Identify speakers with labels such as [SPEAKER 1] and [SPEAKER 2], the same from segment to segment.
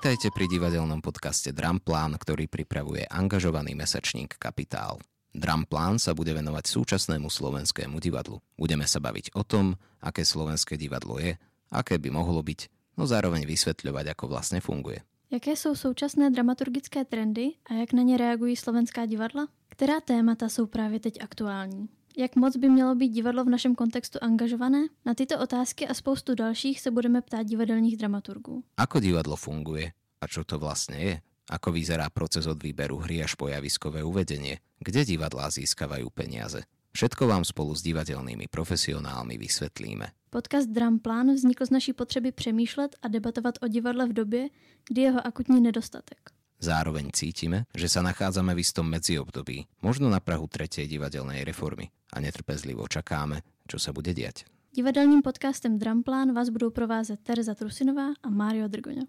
[SPEAKER 1] Vitajte pri divadelnom podcaste Dramplán, ktorý pripravuje angažovaný mesačník Kapitál. Dramplán sa bude venovať súčasnému slovenskému divadlu. Budeme sa baviť o tom, aké slovenské divadlo je, aké by mohlo byť, no zároveň vysvetľovať, ako vlastne funguje.
[SPEAKER 2] Jaké jsou současné dramaturgické trendy a jak na ně reagují slovenská divadla? Která témata jsou právě teď aktuální? Jak moc by mělo být divadlo v našem kontextu angažované? Na tyto otázky a spoustu dalších se budeme ptát divadelních dramaturgů.
[SPEAKER 1] Ako divadlo funguje? A čo to vlastne je? Ako vyzerá proces od výberu hry až po javiskové uvedenie? Kde divadlá získavajú peniaze? Všetko vám spolu s divadelnými profesionálmi vysvetlíme.
[SPEAKER 2] Podcast Dramplán vznikl z naší potřeby přemýšlet a debatovat o divadle v době, kdy jeho akutní nedostatek.
[SPEAKER 1] Zároveň cítime, že sa nachádzame v istom medziobdobí, možno na Prahu tretej divadelnej reformy a netrpezlivo čakáme, čo sa bude diať.
[SPEAKER 2] Divadelním podcastem Dramplán vás budou provázet Tereza Trusinová a Mário Drgoňo.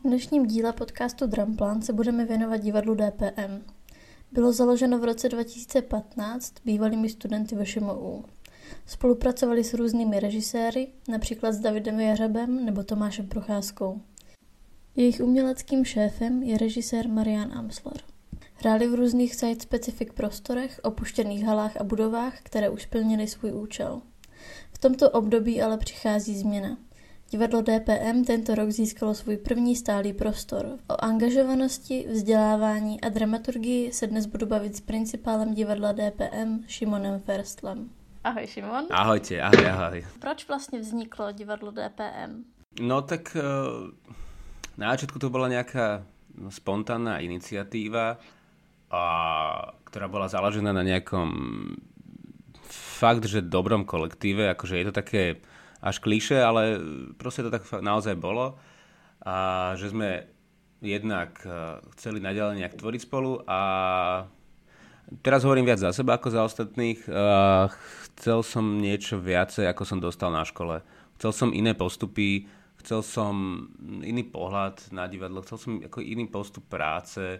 [SPEAKER 2] V dnešním díle podcastu Dramplán se budeme věnovat divadlu DPM. Bylo založeno v roce 2015 bývalými studenty VŠMU. Spolupracovali s různými režiséry, například s Davidem Jařabem nebo Tomášem Procházkou. Jejich uměleckým šéfem je režisér Marian Amsler. Hráli v různých site-specific prostorech, opuštěných halách a budovách, které už splnily svůj účel. V tomto období ale přichází změna. Divadlo DPM tento rok získalo svůj první stálý prostor. O angažovanosti, vzdělávání a dramaturgii se dnes budu bavit s principálem divadla DPM Šimonem Ferstlem. Ahoj Šimon.
[SPEAKER 3] Ahojte, ahoj, ahoj.
[SPEAKER 2] Proč vlastně vzniklo divadlo DPM?
[SPEAKER 3] No tak eh, na začiatku to bola nejaká spontánna iniciatíva, a, ktorá bola založená na nejakom fakt, že dobrom kolektíve, akože je to také až kliše, ale proste to tak naozaj bolo. A že sme jednak eh, chceli naďalej nejak tvoriť spolu a teraz hovorím viac za seba ako za ostatných. Uh, chcel som niečo viacej, ako som dostal na škole. Chcel som iné postupy, chcel som iný pohľad na divadlo, chcel som ako iný postup práce,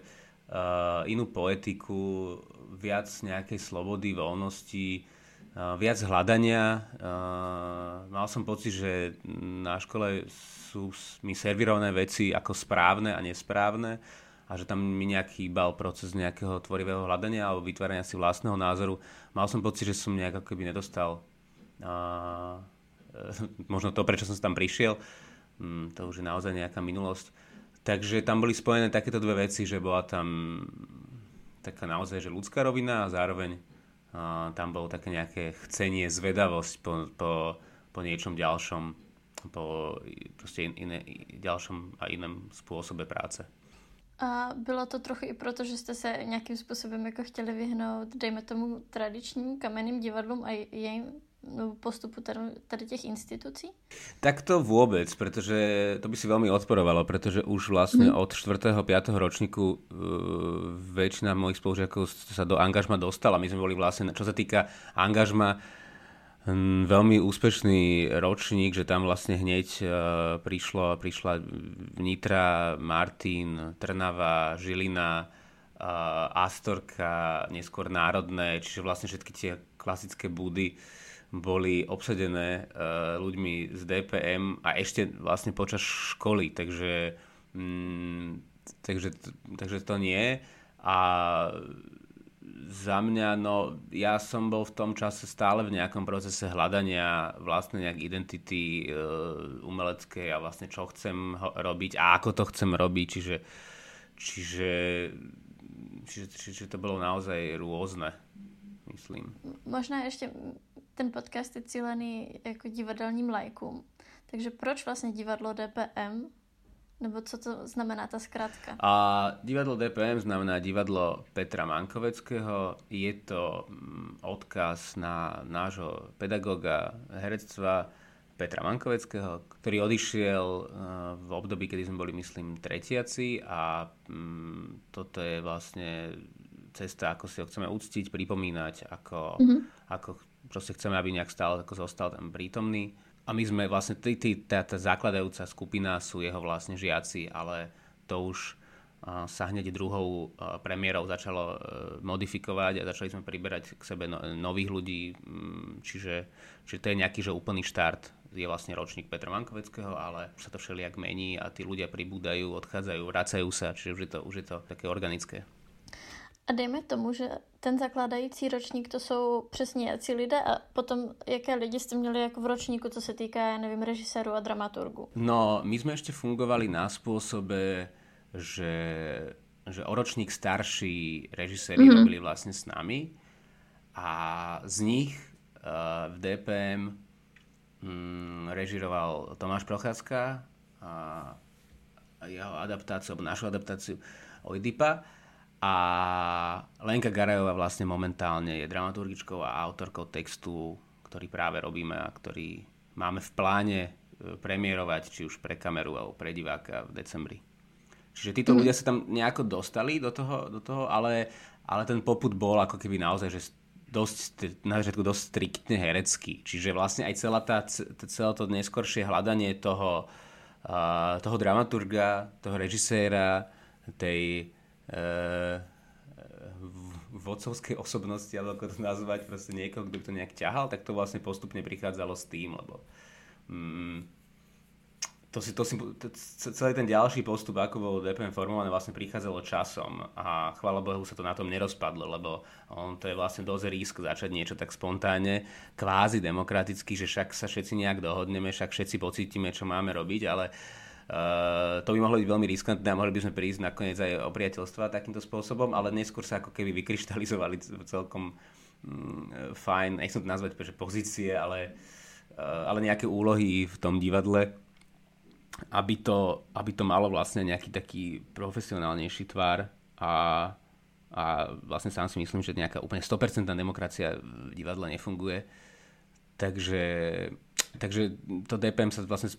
[SPEAKER 3] uh, inú poetiku, viac nejakej slobody, voľnosti, uh, viac hľadania. Uh, mal som pocit, že na škole sú mi servirované veci ako správne a nesprávne a že tam mi nejaký chýbal proces nejakého tvorivého hľadania alebo vytvárania si vlastného názoru. Mal som pocit, že som nejak keby nedostal a, e, možno to, prečo som tam prišiel. Mm, to už je naozaj nejaká minulosť. Takže tam boli spojené takéto dve veci, že bola tam taká naozaj že ľudská rovina a zároveň a, tam bolo také nejaké chcenie, zvedavosť po, po, po niečom ďalšom, po proste iné, ďalšom a iném spôsobe práce.
[SPEAKER 2] A bylo to trochu i proto, že jste se nějakým způsobem jako chtěli vyhnout, dejme tomu, tradičním kamenným divadlům a jejím no, postupu tady těch institucí?
[SPEAKER 3] Tak to vôbec, pretože to by si veľmi odporovalo, pretože už vlastne mm. od 4. 5. ročníku uh, väčšina mojich spolužiakov sa do angažma dostala. My sme boli vlastne, čo sa týka angažma, veľmi úspešný ročník, že tam vlastne hneď uh, prišlo, prišla Nitra, Martin, Trnava, Žilina, uh, Astorka, neskôr Národné, čiže vlastne všetky tie klasické budy boli obsadené uh, ľuďmi z DPM a ešte vlastne počas školy, takže, um, takže, takže to nie. A za mňa, no ja som bol v tom čase stále v nejakom procese hľadania vlastnej nejak identity e, umeleckej a vlastne čo chcem robiť a ako to chcem robiť, čiže, čiže, čiže, čiže to bolo naozaj rôzne, myslím.
[SPEAKER 2] Možná ešte ten podcast je cílený jako divadelním lajkům. Takže proč vlastně divadlo DPM nebo co to znamená ta zkrátka?
[SPEAKER 3] A divadlo DPM znamená divadlo Petra Mankoveckého. Je to mm, odkaz na nášho pedagoga herectva Petra Mankoveckého, ktorý odišiel uh, v období, kedy sme boli, myslím, tretiaci a um, toto je vlastne cesta, ako si ho chceme uctiť, pripomínať, ako, mm-hmm. ako proste chceme, aby nejak stále ako zostal tam prítomný. A my sme vlastne, tý, tý, tá, tá zakladajúca skupina sú jeho vlastne žiaci, ale to už sa hneď druhou premiérou začalo e, modifikovať a začali sme priberať k sebe no, nových ľudí, mm, čiže, čiže to je nejaký že úplný štart. Je vlastne ročník Petra Mankoveckého, ale sa to všelijak mení a tí ľudia pribúdajú, odchádzajú, vracajú sa, čiže už je to, už je to také organické.
[SPEAKER 2] A dejme tomu, že ten zakládající ročník to jsou přesně jací lidé a potom jaké lidi jste měli jako v ročníku, co se týká, ja nevím, režiséru a dramaturgu?
[SPEAKER 3] No, my sme ešte fungovali na spôsobe, že, že o ročník starší režiséri mm-hmm. robili vlastne s nami a z nich uh, v DPM um, režiroval Tomáš Procházka a jeho adaptáciu, alebo našu adaptáciu Oidipa a Lenka Garajová vlastne momentálne je dramaturgičkou a autorkou textu, ktorý práve robíme a ktorý máme v pláne e, premiérovať, či už pre kameru alebo pre diváka v decembri. Čiže títo mm. ľudia sa tam nejako dostali do toho, do toho ale, ale ten poput bol ako keby naozaj, že dosť, na začiatku dosť striktne herecký. Čiže vlastne aj celá tá, celé to neskoršie hľadanie toho, uh, toho dramaturga, toho režiséra, tej, vodcovskej osobnosti, alebo ako to nazvať, proste niekoho, kto to nejak ťahal, tak to vlastne postupne prichádzalo s tým, lebo mm, to si, to si, to, celý ten ďalší postup, ako bol DPM formované, vlastne prichádzalo časom a chvála Bohu sa to na tom nerozpadlo, lebo on, to je vlastne dosť risk začať niečo tak spontánne, kvázi demokraticky, že však sa všetci nejak dohodneme, však všetci pocítime, čo máme robiť, ale uh, Uh, to by mohlo byť veľmi riskantné a mohli by sme prísť nakoniec aj o priateľstva takýmto spôsobom, ale neskôr sa ako keby vykryštalizovali celkom mm, fajn, nechcem to nazvať že pozície, ale, uh, ale nejaké úlohy v tom divadle, aby to, aby to malo vlastne nejaký taký profesionálnejší tvar a, a vlastne sám si myslím, že nejaká úplne 100% demokracia v divadle nefunguje. Takže, takže to DPM sa vlastne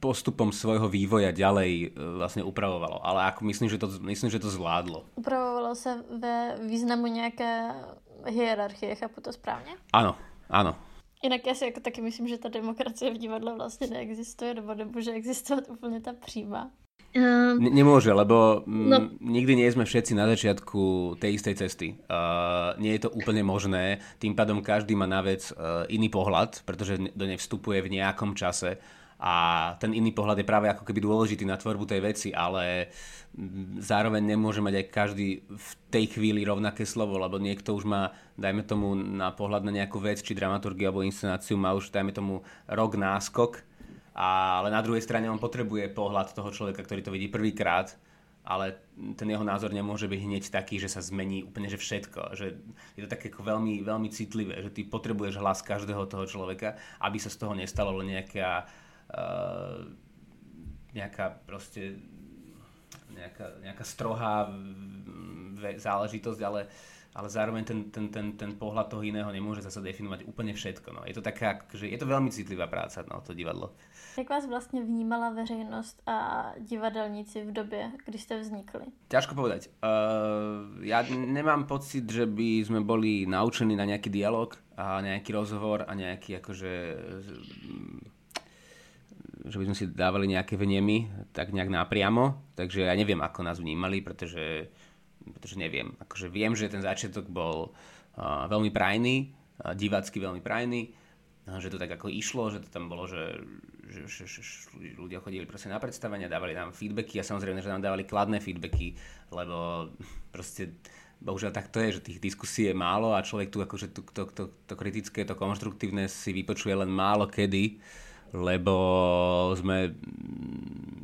[SPEAKER 3] postupom svojho vývoja ďalej e, vlastne upravovalo. Ale ako myslím, že to, myslím, že to zvládlo.
[SPEAKER 2] Upravovalo sa ve významu nejaké hierarchie, chápu to správne?
[SPEAKER 3] Áno, áno.
[SPEAKER 2] Jinak já si jako taky myslím, že ta demokracie v divadle vlastně neexistuje, nebo nemůže existovat úplně ta přímá.
[SPEAKER 3] Uh, nemôže, lebo m, no. nikdy nie sme všetci na začiatku tej istej cesty. Uh, nie je to úplne možné, tým pádom každý má na vec uh, iný pohľad, pretože do nej vstupuje v nejakom čase a ten iný pohľad je práve ako keby dôležitý na tvorbu tej veci, ale zároveň nemôže mať aj každý v tej chvíli rovnaké slovo, lebo niekto už má, dajme tomu, na pohľad na nejakú vec, či dramaturgiu alebo inscenáciu, má už, dajme tomu, rok náskok, ale na druhej strane on potrebuje pohľad toho človeka, ktorý to vidí prvýkrát, ale ten jeho názor nemôže byť hneď taký, že sa zmení úplne že všetko. Že je to také veľmi, veľmi citlivé, že ty potrebuješ hlas každého toho človeka, aby sa z toho nestalo len nejaká nejaká proste nejaká, nejaká strohá záležitosť, ale, ale zároveň ten, ten, ten, ten pohľad toho iného nemôže zase definovať úplne všetko. No. Je to taká, že je to veľmi citlivá práca, no, to divadlo.
[SPEAKER 2] Jak vás vlastně vnímala veřejnost a divadelníci v době, kdy ste vznikli?
[SPEAKER 3] Ťažko povedať. Uh, ja nemám pocit, že by sme boli naučení na nejaký dialog a nejaký rozhovor a nejaký akože že by sme si dávali nejaké vnemy tak nejak napriamo, takže ja neviem, ako nás vnímali, pretože, pretože neviem. Akože viem, že ten začiatok bol uh, veľmi prajný, uh, divácky veľmi prajný, uh, že to tak ako išlo, že to tam bolo, že, že, že, že, ľudia chodili proste na predstavenia, dávali nám feedbacky a samozrejme, že nám dávali kladné feedbacky, lebo proste bohužiaľ tak to je, že tých diskusí je málo a človek tu akože to, to, to, to kritické, to konštruktívne si vypočuje len málo kedy lebo sme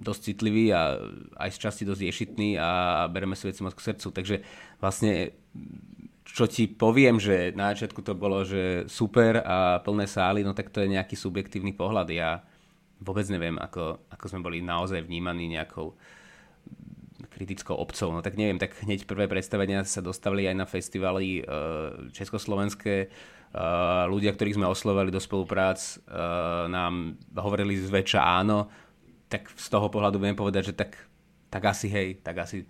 [SPEAKER 3] dosť citliví a aj z časti dosť ješitní a bereme si veci moc k srdcu. Takže vlastne čo ti poviem, že na začiatku to bolo, že super a plné sály, no tak to je nejaký subjektívny pohľad. Ja vôbec neviem, ako, ako sme boli naozaj vnímaní nejakou kritickou obcov. No tak neviem, tak hneď prvé predstavenia sa dostavili aj na festivaly československé. Ľudia, ktorých sme oslovali do spoluprác, nám hovorili zväčša áno. Tak z toho pohľadu budem povedať, že tak, tak asi hej, tak asi,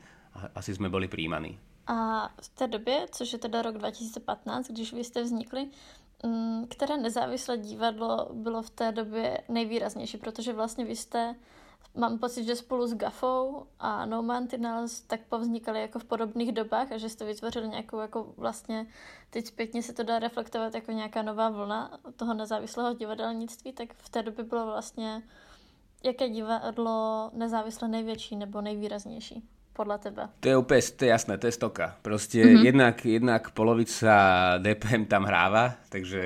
[SPEAKER 3] asi sme boli príjmaní.
[SPEAKER 2] A v té době, což je teda rok 2015, když vy jste vznikli, mm, které nezávislé divadlo bylo v té době nejvýraznější, protože vlastně vy jste, mám pocit, že spolu s Gafou a No Mantinels tak povznikali jako v podobných dobách a že jste vytvořili nějakou jako vlastně, teď zpětně se to dá reflektovat jako nějaká nová vlna toho nezávislého divadelnictví, tak v té době bylo vlastně, jaké divadlo nezávisle největší nebo nejvýraznější? podľa teba?
[SPEAKER 3] To je úplne to je jasné, to je stoka. Proste mm-hmm. jednak, jednak polovica DPM tam hráva, takže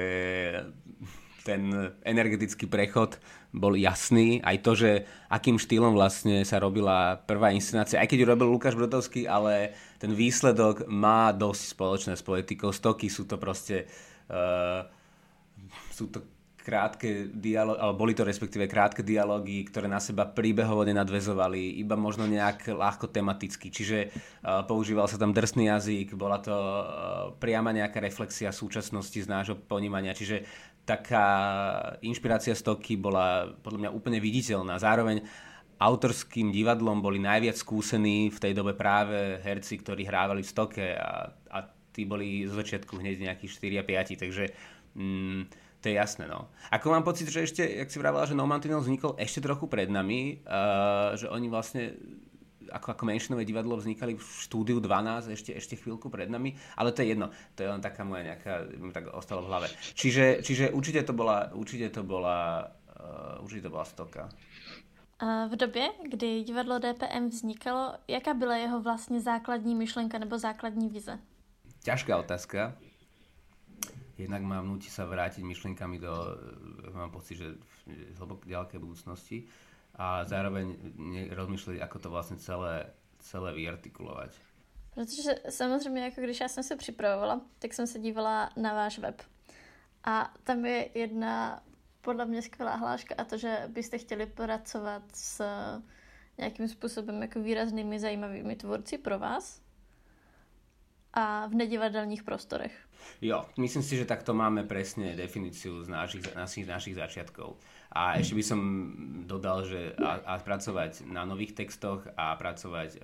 [SPEAKER 3] ten energetický prechod bol jasný. Aj to, že akým štýlom vlastne sa robila prvá inscenácia, aj keď ju robil Lukáš Brotovský, ale ten výsledok má dosť spoločné s politikou. Stoky sú to proste... Uh, sú to krátke dialógy, alebo boli to respektíve krátke dialógy, ktoré na seba príbehovo nenadvezovali, iba možno nejak ľahko tematicky. Čiže uh, používal sa tam drsný jazyk, bola to uh, priama nejaká reflexia súčasnosti z nášho ponímania. Čiže taká inšpirácia stoky bola podľa mňa úplne viditeľná. Zároveň autorským divadlom boli najviac skúsení v tej dobe práve herci, ktorí hrávali v stoke a, a tí boli z začiatku hneď nejakých 4 a 5, takže mm, to je jasné, no. Ako mám pocit, že ešte, jak si vravila, že No Mantinel vznikol ešte trochu pred nami, uh, že oni vlastne ako, ako menšinové divadlo vznikali v štúdiu 12 ešte, ešte chvíľku pred nami, ale to je jedno, to je len taká moja nejaká, mi tak ostalo v hlave. Čiže, čiže určite to bola, určite to bola, uh, určite to bola stoka.
[SPEAKER 2] A v době, kdy divadlo DPM vznikalo, jaká byla jeho vlastně základní myšlenka nebo základní vize?
[SPEAKER 3] Ťažká otázka jednak ma vnúti sa vrátiť myšlienkami do, mám pocit, že v hlboko ďalekej budúcnosti a zároveň rozmýšľať, ako to vlastne celé, celé vyartikulovať.
[SPEAKER 2] Protože samozřejmě, jako když já jsem se připravovala, tak jsem se dívala na váš web. A tam je jedna podle mě skvělá hláška a to, že byste chtěli pracovat s nějakým způsobem jako výraznými zajímavými tvůrci pro vás a v nedivadelných prostorech.
[SPEAKER 3] Jo, myslím si, že takto máme presne definíciu z našich, našich, našich začiatkov. A ešte by som dodal, že a, a pracovať na nových textoch a pracovať e,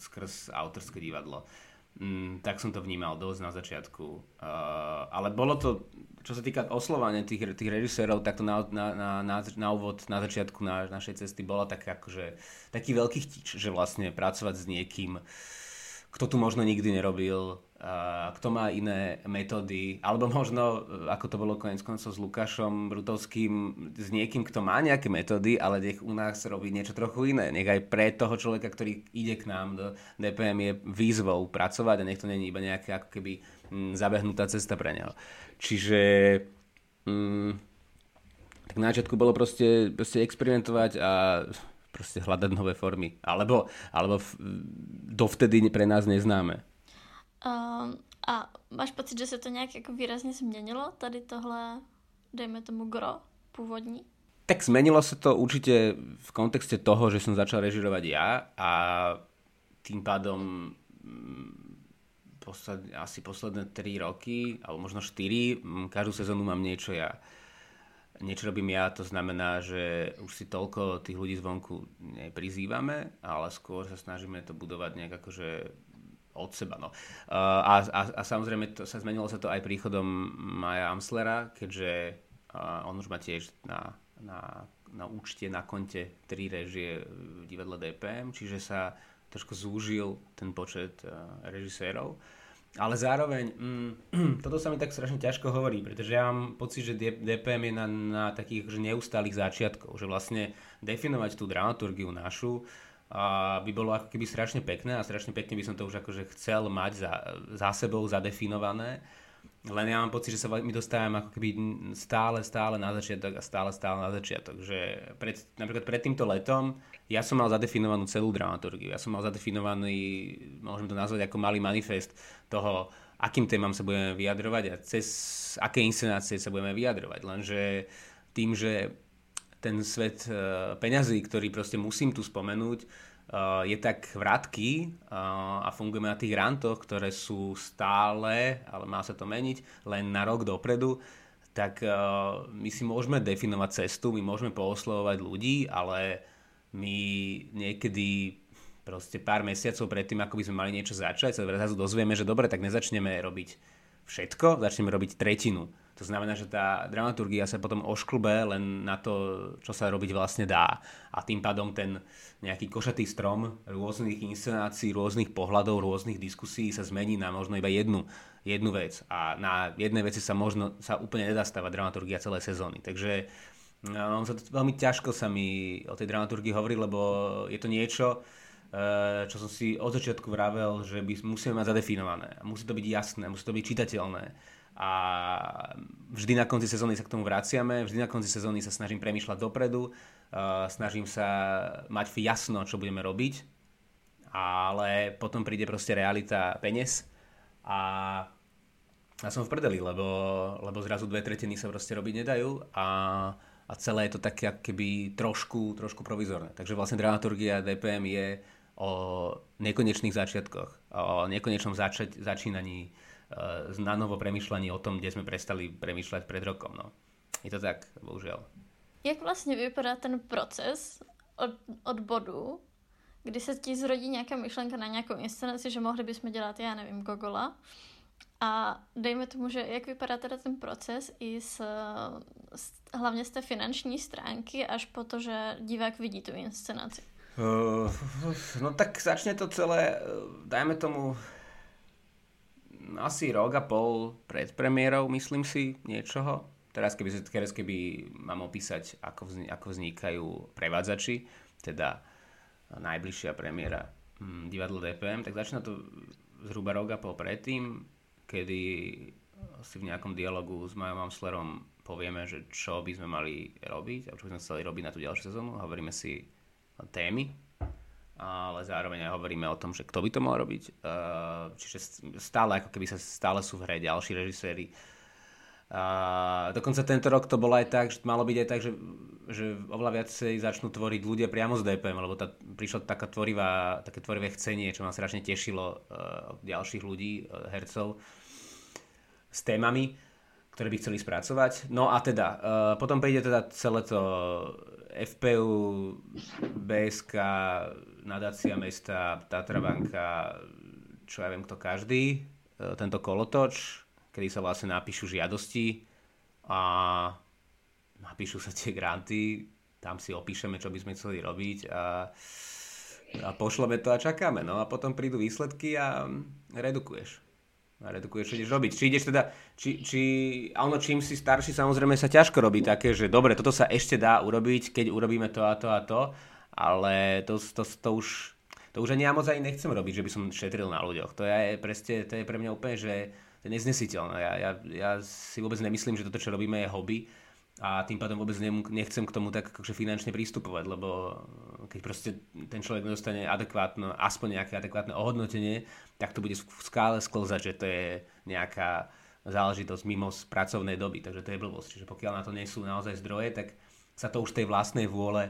[SPEAKER 3] skrz autorské divadlo. Mm, tak som to vnímal dosť na začiatku. E, ale bolo to, čo sa týka oslovania tých, tých režisérov, tak to na, na, na, na, na úvod, na začiatku na, našej cesty bola tak akože, taký veľký chtič, že vlastne pracovať s niekým, kto tu možno nikdy nerobil, kto má iné metódy, alebo možno, ako to bolo konec koncov s Lukášom Brutovským, s niekým, kto má nejaké metódy, ale nech u nás robí niečo trochu iné. Nech aj pre toho človeka, ktorý ide k nám do DPM je výzvou pracovať a nech to není iba nejaká ako keby m, zabehnutá cesta pre neho. Čiže m, tak na začiatku bolo proste, proste experimentovať a proste hľadať nové formy. Alebo, alebo dovtedy pre nás neznáme.
[SPEAKER 2] Um, a máš pocit, že se to nějak jako výrazně změnilo, tady tohle, dejme tomu gro původní?
[SPEAKER 3] Tak zmenilo sa to určite v kontexte toho, že som začal režirovať ja a tým pádom mm, posled, asi posledné 3 roky, alebo možno 4, mm, každú sezónu mám niečo ja. Niečo robím ja, to znamená, že už si toľko tých ľudí zvonku neprizývame, ale skôr sa snažíme to budovať nejak akože od seba. No. A, a, a samozrejme to, sa zmenilo sa to aj príchodom Maja Amslera, keďže on už má tiež na, na, na účte, na konte tri režie v divadle DPM, čiže sa trošku zúžil ten počet režisérov. Ale zároveň, mm, toto sa mi tak strašne ťažko hovorí, pretože ja mám pocit, že DPM je na, na takých že neustálých začiatkoch, že vlastne definovať tú dramaturgiu našu a by bolo ako keby strašne pekné a strašne pekne by som to už akože chcel mať za, za sebou zadefinované. Len ja mám pocit, že sa my dostávam ako keby stále, stále na začiatok a stále, stále na začiatok. Že pred, napríklad pred týmto letom ja som mal zadefinovanú celú dramaturgiu. Ja som mal zadefinovaný, môžem to nazvať ako malý manifest toho, akým témam sa budeme vyjadrovať a cez aké inscenácie sa budeme vyjadrovať. Lenže tým, že ten svet peňazí, ktorý proste musím tu spomenúť, je tak vrátky a fungujeme na tých grantoch, ktoré sú stále, ale má sa to meniť, len na rok dopredu, tak my si môžeme definovať cestu, my môžeme pooslovovať ľudí, ale my niekedy proste pár mesiacov predtým, ako by sme mali niečo začať, sa zrazu dozvieme, že dobre, tak nezačneme robiť všetko, začneme robiť tretinu to znamená, že tá dramaturgia sa potom ošklbe len na to, čo sa robiť vlastne dá. A tým pádom ten nejaký košatý strom rôznych inscenácií, rôznych pohľadov, rôznych diskusí sa zmení na možno iba jednu, jednu vec. A na jednej veci sa možno sa úplne nedá stavať dramaturgia celé sezóny. Takže no, sa to, veľmi ťažko sa mi o tej dramaturgii hovorí, lebo je to niečo, eh, čo som si od začiatku vravel, že by musíme mať zadefinované. Musí to byť jasné, musí to byť čitateľné a vždy na konci sezóny sa k tomu vraciame, vždy na konci sezóny sa snažím premýšľať dopredu, snažím sa mať jasno, čo budeme robiť, ale potom príde proste realita peniaz a ja som v prdeli, lebo, lebo zrazu dve tretiny sa proste robiť nedajú a, a celé je to také keby trošku, trošku provizorné. Takže vlastne dramaturgia DPM je o nekonečných začiatkoch, o nekonečnom začať, začínaní na novo premyšľanie o tom, kde sme prestali premyšľať pred rokom. No. Je to tak, bohužel.
[SPEAKER 2] Jak vlastně vypadá ten proces od, od bodu, kdy se ti zrodí nějaká myšlenka na nějakou inscenaci, že mohli bychom dělat, já nevím, Gogola. A dejme tomu, že jak vypadá teda ten proces i z, z hlavně z té finanční stránky až po to, že divák vidí tu inscenaci. Uh,
[SPEAKER 3] no tak začne to celé, dajme tomu, asi rok a pol pred premiérou, myslím si, niečoho. Teraz keby, teraz keby mám opísať, ako, vzni, ako vznikajú prevádzači, teda najbližšia premiéra hm, divadlo DPM, tak začína to zhruba rok a pol predtým, kedy si v nejakom dialogu s Majom Amslerom povieme, že čo by sme mali robiť a čo by sme chceli robiť na tú ďalšiu sezónu. Hovoríme si témy, ale zároveň aj hovoríme o tom, že kto by to mal robiť. Uh, čiže stále, ako keby sa stále sú v hre ďalší režiséri. Uh, dokonca tento rok to bolo aj tak, že malo byť aj tak, že, že oveľa viacej začnú tvoriť ľudia priamo z DPM, lebo tá, prišla taká tvorivá, také tvorivé chcenie, čo ma strašne tešilo od ďalších ľudí, hercov, s témami, ktoré by chceli spracovať. No a teda, potom príde teda celé to FPU, BSK, nadácia mesta, Tatrabanka, čo ja viem kto každý, e, tento kolotoč, kedy sa vlastne napíšu žiadosti a napíšu sa tie granty, tam si opíšeme, čo by sme chceli robiť a, a pošleme to a čakáme. No a potom prídu výsledky a redukuješ. A redukuješ, čo ideš robiť. Či ideš teda, či, či, ono čím si starší, samozrejme sa ťažko robí také, že dobre, toto sa ešte dá urobiť, keď urobíme to a to a to, ale to, to, to už to už ani ja moc ani nechcem robiť, že by som šetril na ľuďoch. To je, presne, to je pre mňa úplne, že to je neznesiteľné. Ja, ja, ja si vôbec nemyslím, že toto, čo robíme, je hobby a tým pádom vôbec nechcem k tomu tak akože finančne prístupovať, lebo keď proste ten človek nedostane adekvátno, aspoň nejaké adekvátne ohodnotenie, tak to bude v skále sklzať, že to je nejaká záležitosť mimo z pracovnej doby, takže to je blbosť. Čiže pokiaľ na to nie sú naozaj zdroje, tak sa to už tej vlastnej vôle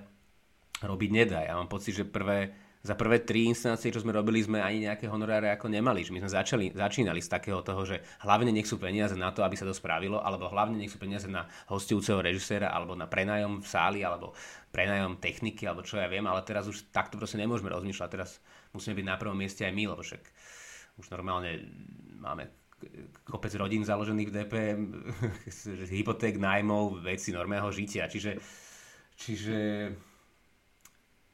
[SPEAKER 3] robiť nedá. Ja mám pocit, že prvé, za prvé tri inscenácie, čo sme robili, sme ani nejaké honoráre ako nemali. Že my sme začali, začínali z takého toho, že hlavne nech sú peniaze na to, aby sa to spravilo, alebo hlavne nech sú peniaze na hostujúceho režiséra, alebo na prenájom v sáli, alebo prenájom techniky, alebo čo ja viem, ale teraz už takto proste nemôžeme rozmýšľať. Teraz musíme byť na prvom mieste aj my, lebo však už normálne máme kopec rodín založených v DPM, hypoték, nájmov, veci normálneho žitia. Čiže, čiže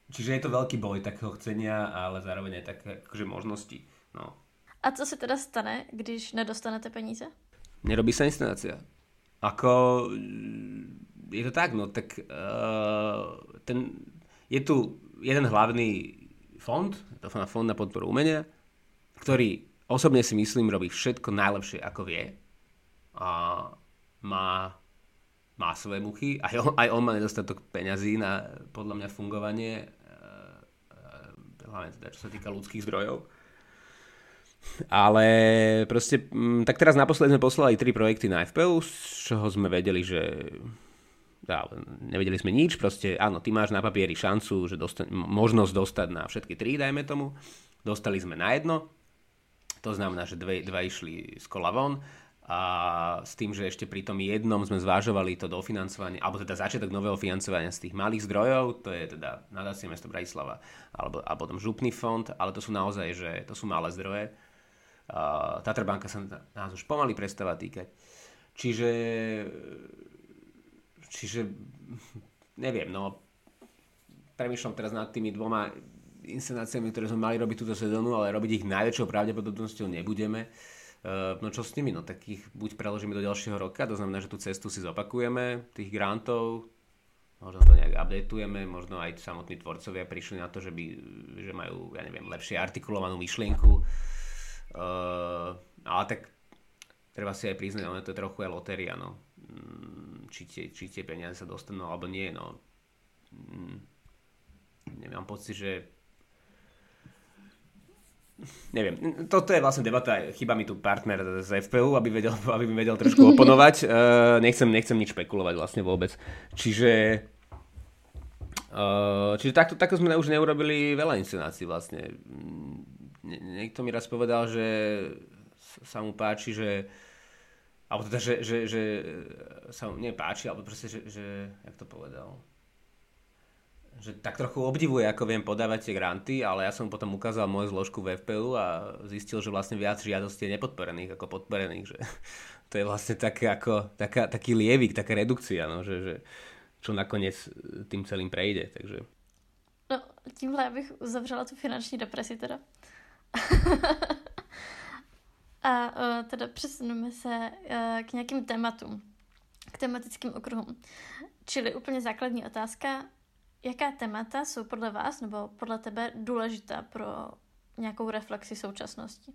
[SPEAKER 3] Čiže je to veľký boj takého chcenia, ale zároveň aj také akože možnosti. No.
[SPEAKER 2] A co se teda stane, když nedostanete peníze?
[SPEAKER 3] Nerobí sa inscenácia. Ako, je to tak, no tak uh, ten, je tu jeden hlavný fond, to je fond na podporu umenia, ktorý osobne si myslím robí všetko najlepšie, ako vie. A má má svoje muchy, aj on, aj on má nedostatok peňazí na podľa mňa fungovanie hlavne teda čo sa týka ľudských zdrojov. Ale proste, mm, tak teraz naposledy sme poslali tri projekty na FPU, z čoho sme vedeli, že nevedeli sme nič, proste áno, ty máš na papieri šancu, že dosta- možnosť dostať na všetky tri, dajme tomu. Dostali sme na jedno, to znamená, že dve, dva išli z kola von a s tým, že ešte pri tom jednom sme zvážovali to dofinancovanie, alebo teda začiatok nového financovania z tých malých zdrojov, to je teda nadácie mesto Bratislava, alebo, a potom župný fond, ale to sú naozaj, že to sú malé zdroje. Uh, Tatrbanka sa nás už pomaly prestáva týkať. Čiže Čiže neviem, no premyšľam teraz nad tými dvoma inscenáciami, ktoré sme mali robiť túto sezónu, ale robiť ich najväčšou pravdepodobnosťou nebudeme. No čo s nimi? No tak ich buď preložíme do ďalšieho roka, to znamená, že tú cestu si zopakujeme, tých grantov, možno to nejak updateujeme, možno aj samotní tvorcovia prišli na to, že, by, že majú, ja neviem, lepšie artikulovanú myšlienku. Uh, ale tak treba si aj priznať, ono to je trochu aj lotéria, no. Mm, či tie, či tie peniaze sa dostanú alebo nie. No, mm, nemám pocit, že neviem, toto je vlastne debata, chyba mi tu partner z FPU, aby, vedel, aby mi vedel trošku oponovať. Uh, nechcem, nechcem nič špekulovať vlastne vôbec. Čiže uh, čiže takto, takto sme už neurobili veľa inscenácií vlastne. Niekto mi raz povedal, že sa mu páči, že alebo teda, že, že, že sa mu nepáči, alebo proste, že, že jak to povedal, že tak trochu obdivuje, ako viem podávať tie granty, ale ja som potom ukázal moju zložku v FPU a zistil, že vlastne viac žiadostí je nepodporených ako podporených, že to je vlastne také ako, taká, taký lievik, taká redukcia, no, že, že čo nakoniec tým celým prejde, takže...
[SPEAKER 2] No, tímhle bych uzavřela tu finanční depresi teda. A uh, teda přesuneme se uh, k nějakým tématům, k tematickým okruhům. Čili úplně základní otázka, jaká témata jsou podle vás nebo podle tebe důležitá pro nejakou reflexi současnosti?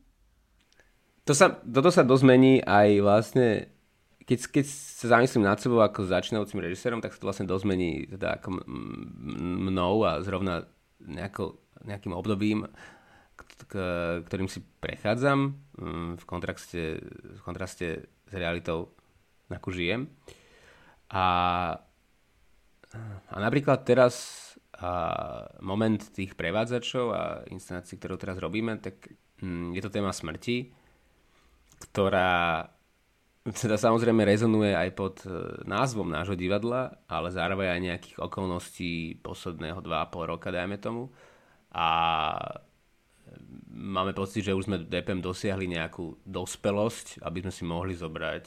[SPEAKER 3] To sa, toto sa dozmení aj vlastne, keď, keď sa zamyslím nad sebou ako začínajúcim režisérom, tak sa to vlastne dozmení teda ako mnou a zrovna nejako, nejakým obdobím ktorým si prechádzam mm, v kontraste, v kontraste s realitou, akú žijem. A, a napríklad teraz a moment tých prevádzačov a inscenácií, ktorú teraz robíme, tak mm, je to téma smrti, ktorá teda samozrejme rezonuje aj pod e, názvom nášho divadla, ale zároveň aj nejakých okolností posledného 2,5 roka, dajme tomu. A máme pocit, že už sme DPM dosiahli nejakú dospelosť, aby sme si mohli zobrať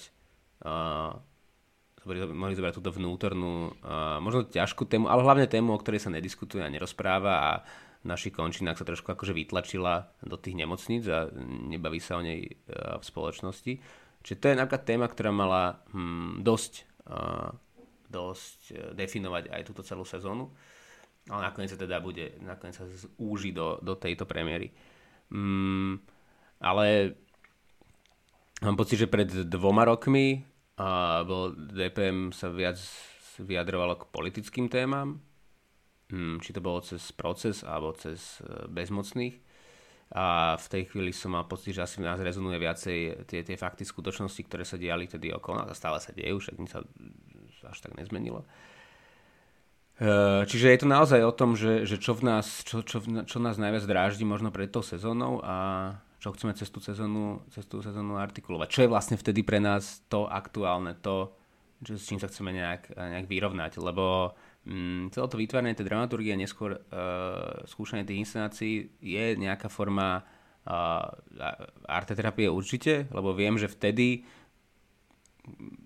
[SPEAKER 3] uh, mohli zobrať túto vnútornú, možno ťažkú tému, ale hlavne tému, o ktorej sa nediskutuje a nerozpráva a v našich končinách sa trošku akože vytlačila do tých nemocníc a nebaví sa o nej v spoločnosti. Čiže to je napríklad téma, ktorá mala hm, dosť, dosť uh, definovať aj túto celú sezónu. Ale nakoniec sa teda bude, nakoniec sa zúži do, do tejto premiéry. Mm, ale mám pocit, že pred dvoma rokmi a bol DPM sa viac vyjadrovalo k politickým témam, mm, či to bolo cez proces alebo cez e, bezmocných. A v tej chvíli som mal pocit, že asi v nás rezonuje viacej tie, tie fakty skutočnosti, ktoré sa diali tedy okolo nás a stále sa dejú, však nič sa až tak nezmenilo. Eh, čiže je to naozaj o tom, že, že čo, v nás, čo, čo, čo nás najviac dráždi možno pred tou sezónou a čo chceme cez tú sezónu, cez tú sezónu artikulovať. Čo je vlastne vtedy pre nás to aktuálne, to, čo, s čím sa chceme nejak, nejak vyrovnať, lebo mm, celé to vytváranie tej dramaturgie a neskôr uh, skúšanie tých inscenácií je nejaká forma uh, arteterapie určite, lebo viem, že vtedy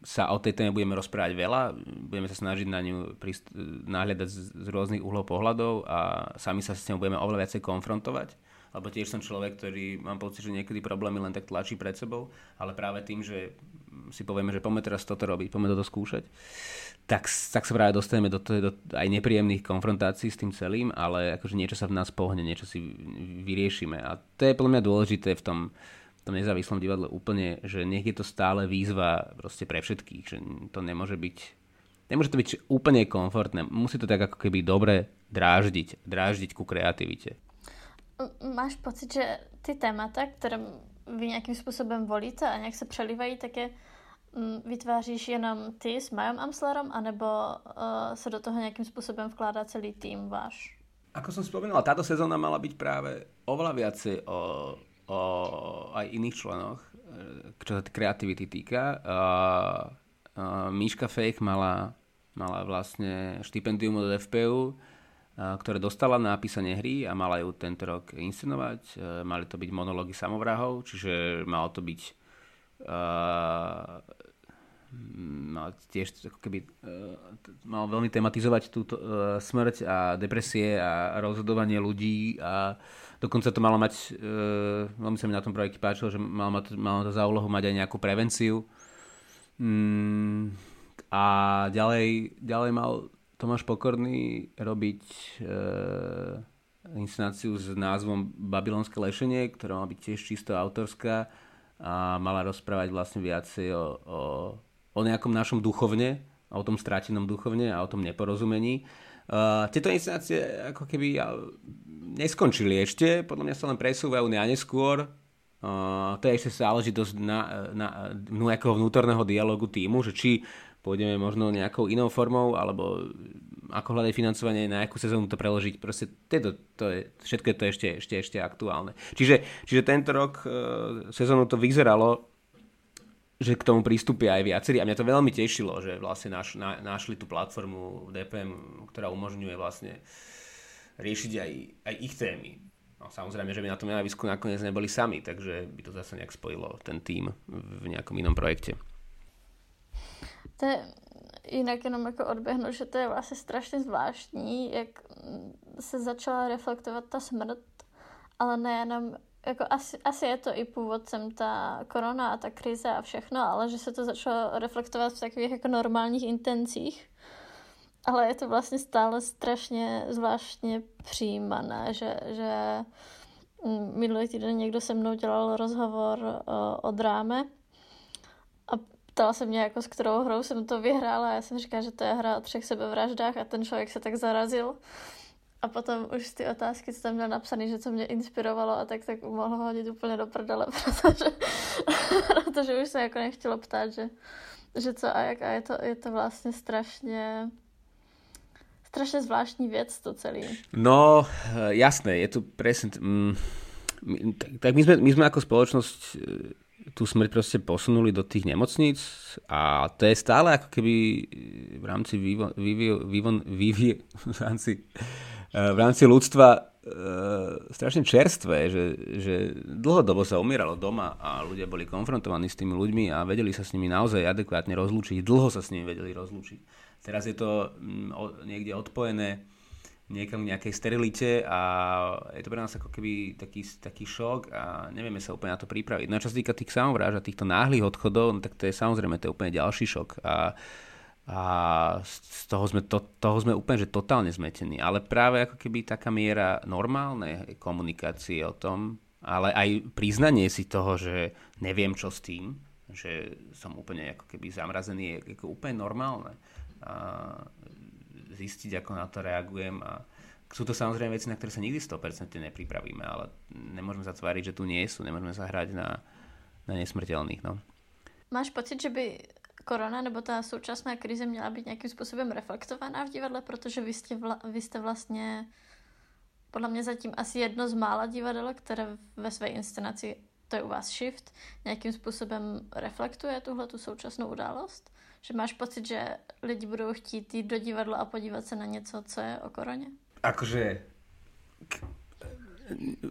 [SPEAKER 3] sa o tej téme budeme rozprávať veľa, budeme sa snažiť na ňu prist- náhľadať z, z rôznych uhlov pohľadov a sami sa s ňou budeme oveľa viacej konfrontovať, lebo tiež som človek, ktorý mám pocit, že niekedy problémy len tak tlačí pred sebou, ale práve tým, že si povieme, že poďme teraz toto robiť, poďme toto skúšať, tak, tak sa práve dostaneme do, toho, do aj nepríjemných konfrontácií s tým celým, ale akože niečo sa v nás pohne, niečo si vyriešime a to je podľa mňa dôležité v tom, tom nezávislom divadle úplne, že nech je to stále výzva proste pre všetkých, že to nemôže byť nemôže to byť úplne komfortné, musí to tak ako keby dobre dráždiť, dráždiť ku kreativite.
[SPEAKER 2] Máš pocit, že ty témata, ktoré vy nejakým spôsobem volíte a nejak sa přelívají, tak je vytváříš jenom ty s Majom Amslerom, anebo uh, se do toho nějakým způsobem vkládá celý tým váš?
[SPEAKER 3] Ako som spomínal, táto sezóna mala byť práve oveľa viacej o, o aj iných členoch, e, čo sa kreativity týka. Uh, uh, Míška Fake mala, mala vlastne štipendium od FPU, ktoré dostala na napísanie hry a mala ju tento rok inscenovať. E, mali to byť monológy samovrahov, čiže malo to byť mal tiež ako keby uh, mal veľmi tematizovať túto uh, smrť a depresie a rozhodovanie ľudí a dokonca to malo mať uh, veľmi sa mi na tom projekte páčilo, že malo, mať, malo to za úlohu mať aj nejakú prevenciu mm, a ďalej, ďalej mal Tomáš Pokorný robiť e, inscenáciu s názvom Babylonské lešenie, ktorá mala byť tiež čisto autorská a mala rozprávať vlastne viacej o, o, o nejakom našom duchovne, o tom strátenom duchovne a o tom neporozumení. Uh, tieto inscenácie ako keby neskončili ešte, podľa mňa sa len presúvajú na neskôr. Uh, to je ešte záležitosť na, na, na nejakého vnútorného dialogu týmu, že či pôjdeme možno nejakou inou formou, alebo ako hľadať financovanie, na akú sezónu to preložiť. Proste to, to je, všetko je to ešte, ešte, ešte aktuálne. Čiže, čiže tento rok e, sezónu to vyzeralo, že k tomu prístupia aj viacerí a mňa to veľmi tešilo, že vlastne naš, na, našli tú platformu DPM, ktorá umožňuje vlastne riešiť aj, aj ich témy. No, samozrejme, že by na tom javisku nakoniec neboli sami, takže by to zase nejak spojilo ten tým v nejakom inom projekte.
[SPEAKER 2] To je jinak jenom jako odběhnu, že to je vlastně strašně zvláštní, jak se začala reflektovat ta smrt, ale nejenom, jako asi, asi je to i původcem ta korona a ta krize a všechno, ale že se to začalo reflektovat v takových jako normálních intencích. Ale je to vlastně stále strašně zvláštně přijímané, že, že minulý týden někdo se mnou dělal rozhovor o, o dráme ptala se mě, jako s kterou hrou jsem to vyhrála já jsem říkala, že to je hra o třech sebevraždách a ten člověk se tak zarazil. A potom už ty otázky, co tam měl napsaný, že co mě inspirovalo a tak, tak mohl hodit úplně do prdele, protože, protože už se jako nechtělo ptát, že, že co a jak a je to, je to vlastně strašně strašně zvláštní věc to celý.
[SPEAKER 3] No, jasné, je tu presne... Mm, tak my sme, my sme ako spoločnosť tú smrť proste posunuli do tých nemocníc a to je stále ako keby v rámci vývon, vývon, vývon, vývon, v rámci, v rámci ľudstva e, strašne čerstvé, že, že dlhodobo sa umieralo doma a ľudia boli konfrontovaní s tými ľuďmi a vedeli sa s nimi naozaj adekvátne rozlúčiť, dlho sa s nimi vedeli rozlúčiť. Teraz je to mm, niekde odpojené niekam v nejakej sterilite a je to pre nás ako keby taký, taký šok a nevieme sa úplne na to pripraviť. No a čo sa týka tých samovráž a týchto náhlych odchodov, no tak to je samozrejme to je úplne ďalší šok a, a z toho sme, to, toho sme úplne že totálne zmetení. Ale práve ako keby taká miera normálnej komunikácie o tom, ale aj priznanie si toho, že neviem čo s tým, že som úplne ako keby zamrazený, je ako úplne normálne. A zistiť, ako na to reagujem a sú to samozrejme veci, na ktoré sa nikdy 100% nepripravíme, ale nemôžeme sa tváriť, že tu nie sú, nemôžeme sa hrať na, na nesmrteľných. No.
[SPEAKER 2] Máš pocit, že by korona nebo ta současná krize měla být nějakým způsobem reflektovaná v divadle, protože vy jste, vla, vy jste vlastně podle mě zatím asi jedno z mála divadel, které ve své inscenaci, to je u vás Shift, nějakým způsobem reflektuje tuhle tu současnou událost? Že máš pocit, že lidi budou chtít jít do divadla a podívat se na něco, co je o koroně?
[SPEAKER 3] Akože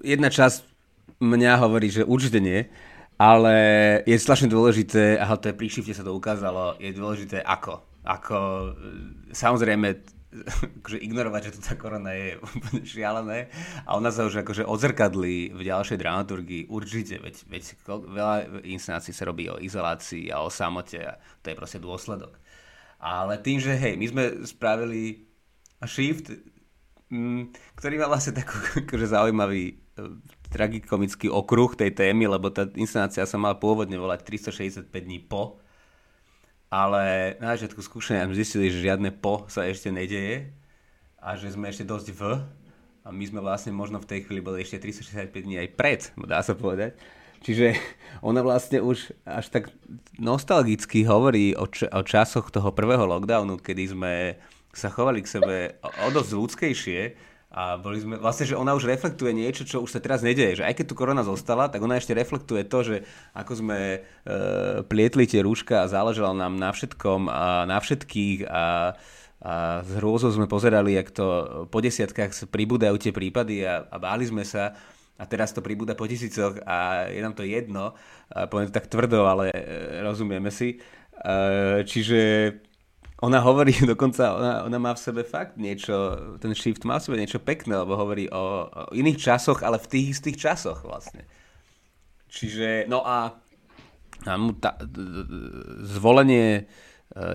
[SPEAKER 3] jedna časť mňa hovorí, že určite nie, ale je strašne dôležité, a to je pri sa to ukázalo, je dôležité ako. Ako, samozrejme, akože ignorovať, že tu tá korona je úplne šialené a ona sa už akože odzrkadlí v ďalšej dramaturgii určite, veď, veď veľa inscenácií sa robí o izolácii a o samote a to je proste dôsledok. Ale tým, že hej, my sme spravili shift, mm, ktorý má vlastne taký akože zaujímavý e, tragikomický okruh tej témy, lebo tá inscenácia sa mala pôvodne volať 365 dní po, ale na začiatku skúšania sme zistili, že žiadne po sa ešte nedeje a že sme ešte dosť v a my sme vlastne možno v tej chvíli boli ešte 365 dní aj pred, dá sa povedať. Čiže ona vlastne už až tak nostalgicky hovorí o, č- o časoch toho prvého lockdownu, kedy sme sa chovali k sebe o, o dosť ľudskejšie a boli sme, vlastne, že ona už reflektuje niečo, čo už sa teraz nedeje. Že aj keď tu korona zostala, tak ona ešte reflektuje to, že ako sme e, plietli tie rúška a záležalo nám na všetkom a na všetkých a, a s hrôzou sme pozerali, jak to po desiatkách pribúdajú tie prípady a, a báli sme sa a teraz to pribúda po tisícoch a je nám to jedno. A poviem to tak tvrdo, ale e, rozumieme si. E, čiže ona hovorí dokonca, ona, ona má v sebe fakt niečo, ten shift má v sebe niečo pekné, lebo hovorí o, o iných časoch, ale v tých istých časoch vlastne. Čiže, no a, a tá, zvolenie e,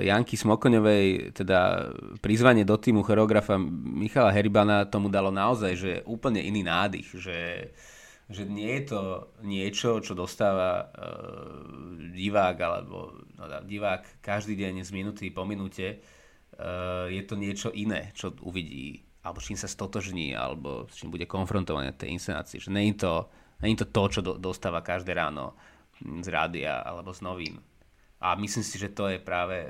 [SPEAKER 3] Janky Smokoňovej, teda prizvanie do týmu choreografa Michala Heribana tomu dalo naozaj, že úplne iný nádych, že uh, že nie je to niečo, čo dostáva uh, divák alebo no, divák každý deň z minúty po minúte. Uh, je to niečo iné, čo uvidí, alebo čím sa stotožní, alebo s čím bude konfrontovaný na tej inscenácii. Že je to, je to to, čo do, dostáva každé ráno z rádia alebo z novín. A myslím si, že to je práve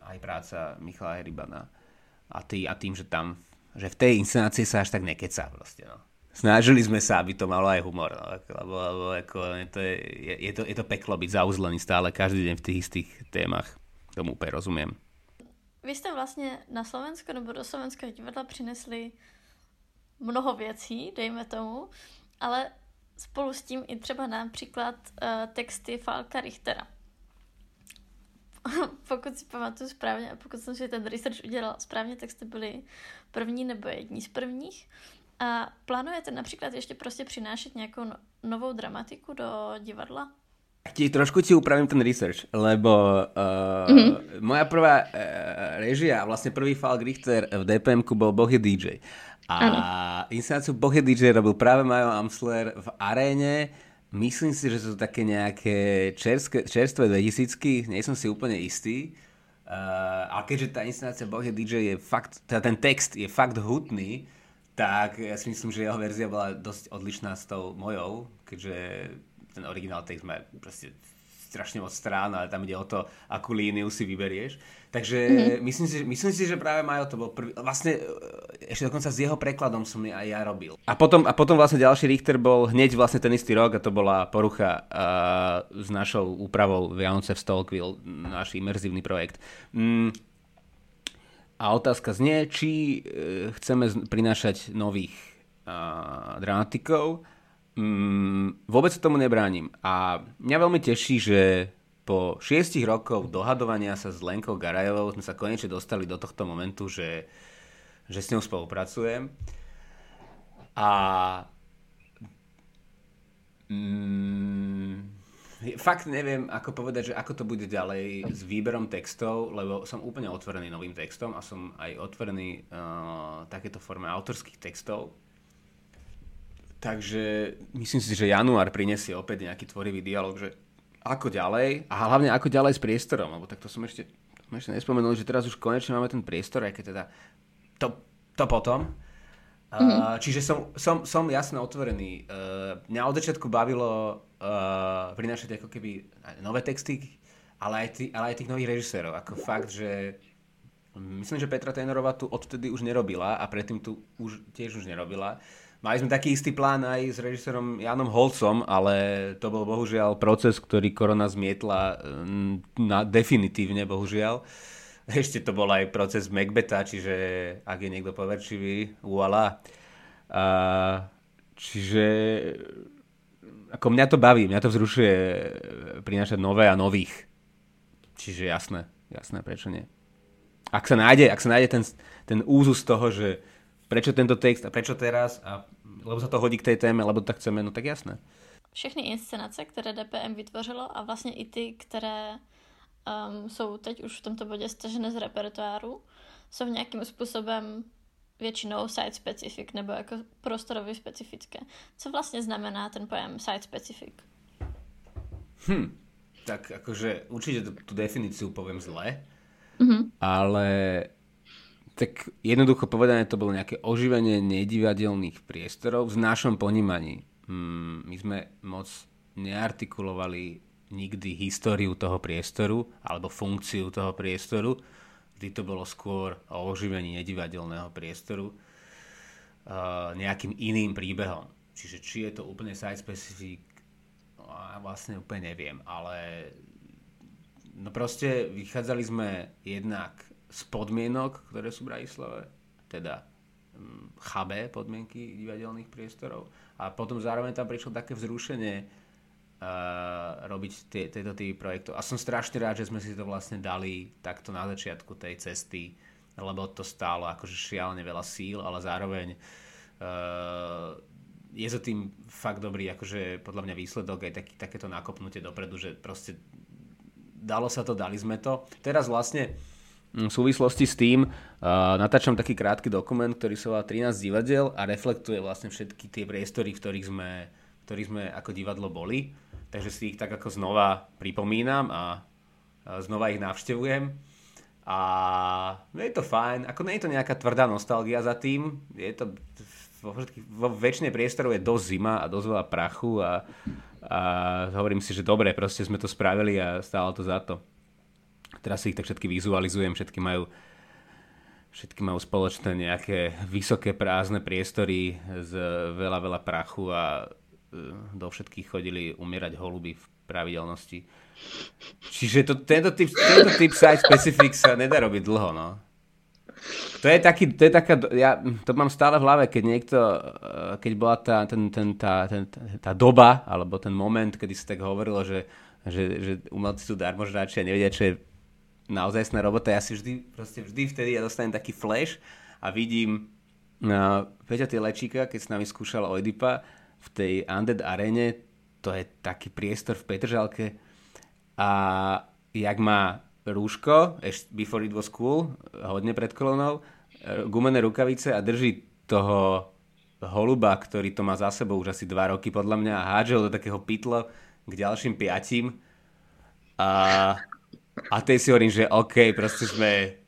[SPEAKER 3] aj práca Michala Heribana. A, tý, a tým, že tam že v tej inscenácii sa až tak nekecá proste. No snažili sme sa, aby to malo aj humor. No, lebo, lebo ako, to, je, je, to, je to peklo byť zauzlený stále každý deň v tých istých témach. Tomu úplne rozumiem.
[SPEAKER 2] Vy jste vlastně na Slovensko nebo do Slovenského divadla přinesli mnoho věcí, dejme tomu, ale spolu s tím i třeba například uh, texty Falka Richtera. pokud si pamatuju správně a pokud jsem si ten research udělal správně, tak jste byli první nebo jední z prvních. A plánujete například ještě prostě přinášet nějakou no, novou dramatiku do divadla?
[SPEAKER 3] Ti trošku ti upravím ten research, lebo uh, mm-hmm. moja prvá uh, režia, vlastne prvý Falk Richter v dpm bol Bohy DJ. A ano. inscenáciu Bohy DJ robil práve Majo Amsler v aréne. Myslím si, že sú také nejaké čerstvé, čerstvé 2000 nie som si úplne istý. Uh, a keďže tá inscenácia Bohy DJ je fakt, teda ten text je fakt hutný, tak ja si myslím, že jeho verzia bola dosť odlišná s tou mojou, keďže ten originál text má proste strašne moc strán, ale tam ide o to, akú líniu si vyberieš. Takže mm-hmm. myslím, si, myslím si, že práve Majo to bol prvý, vlastne e, ešte dokonca s jeho prekladom som aj ja robil. A potom, a potom vlastne ďalší Richter bol hneď vlastne ten istý rok a to bola porucha uh, s našou úpravou Vianoce v Stalkville, náš imerzívny projekt. Mm, a otázka znie, či e, chceme prinášať nových a, dramatikov. Mm, vôbec tomu nebránim. A mňa veľmi teší, že po šiestich rokoch dohadovania sa s Lenkou Garajovou sme sa konečne dostali do tohto momentu, že, že s ňou spolupracujem. A mm, fakt neviem, ako povedať, že ako to bude ďalej s výberom textov, lebo som úplne otvorený novým textom a som aj otvorený uh, takéto forme autorských textov. Takže myslím si, že január prinesie opäť nejaký tvorivý dialog, že ako ďalej a hlavne ako ďalej s priestorom, lebo tak to som ešte, som ešte nespomenul, že teraz už konečne máme ten priestor, aj keď teda to, to potom. Mm-hmm. čiže som, som, som jasne otvorený. Uh, mňa od začiatku bavilo uh, prinášať ako keby nové texty, ale aj, tý, ale aj tých nových režisérov. Ako fakt, že myslím, že Petra Tejnorová tu odtedy už nerobila a predtým tu už tiež už nerobila. Mali sme taký istý plán aj s režisérom Janom Holcom, ale to bol bohužiaľ proces, ktorý korona zmietla na, definitívne, bohužiaľ. Uh, ešte to bol aj proces Macbeta, čiže ak je niekto poverčivý, voilà. A, čiže ako mňa to baví, mňa to vzrušuje prinášať nové a nových. Čiže jasné, jasné, prečo nie. Ak sa nájde, ak sa nájde ten, ten úzus toho, že prečo tento text a prečo teraz, a, lebo sa to hodí k tej téme, lebo tak chceme, no tak jasné.
[SPEAKER 2] Všechny inscenace, které DPM vytvořilo a vlastně i ty, které um, jsou teď už v tomto bodě stažené z repertoáru, jsou nějakým způsobem většinou site specific nebo jako prostorově specifické. Co vlastně znamená ten pojem site specific?
[SPEAKER 3] Hm, tak akože určite tú definíciu poviem zle, mm-hmm. ale tak jednoducho povedané to bolo nejaké oživenie nedivadelných priestorov v našom ponímaní. Hmm, my sme moc neartikulovali nikdy históriu toho priestoru alebo funkciu toho priestoru. Vždy to bolo skôr o oživení nedivadelného priestoru uh, nejakým iným príbehom. Čiže či je to úplne site specific, no, vlastne úplne neviem, ale no proste vychádzali sme jednak z podmienok, ktoré sú v Bratislave, teda um, chabé podmienky divadelných priestorov a potom zároveň tam prišlo také vzrušenie uh, robiť tie, tieto typy projektov. A som strašne rád, že sme si to vlastne dali takto na začiatku tej cesty, lebo to stálo akože šialene veľa síl, ale zároveň uh, je za tým fakt dobrý akože podľa mňa výsledok aj taký, takéto nakopnutie dopredu, že proste dalo sa to, dali sme to. Teraz vlastne v súvislosti s tým uh, natáčam taký krátky dokument, ktorý sa volá 13 divadiel a reflektuje vlastne všetky tie priestory, v ktorých sme, v ktorých sme ako divadlo boli takže si ich tak ako znova pripomínam a znova ich navštevujem. A no je to fajn, ako nie je to nejaká tvrdá nostalgia za tým, je to vo, vo väčšine priestoru je dosť zima a dosť veľa prachu a, a hovorím si, že dobre, proste sme to spravili a stálo to za to. Teraz si ich tak všetky vizualizujem, všetky majú všetky majú spoločné nejaké vysoké prázdne priestory z veľa, veľa prachu a do všetkých chodili umierať holuby v pravidelnosti. Čiže to, tento, typ, tento typ site specific sa nedá robiť dlho, no. To je, taký, to je taká, ja to mám stále v hlave, keď niekto, e, keď bola tá, ten, ten, tá, ten, tá doba, alebo ten moment, kedy sa tak hovorilo, že, že, že umelci sú darmožráči a nevedia, čo je naozaj robota. Ja si vždy, proste vždy vtedy ja dostanem taký flash a vidím na Peťa Lečíka, keď s nami skúšal Oedipa, v tej Undead arene, to je taký priestor v Petržalke. A jak má rúško, before it was cool, hodne pred kolonou, gumené rukavice a drží toho holuba, ktorý to má za sebou už asi dva roky podľa mňa a hádže do takého pytla k ďalším piatím a, a tej si hovorím, že OK, proste sme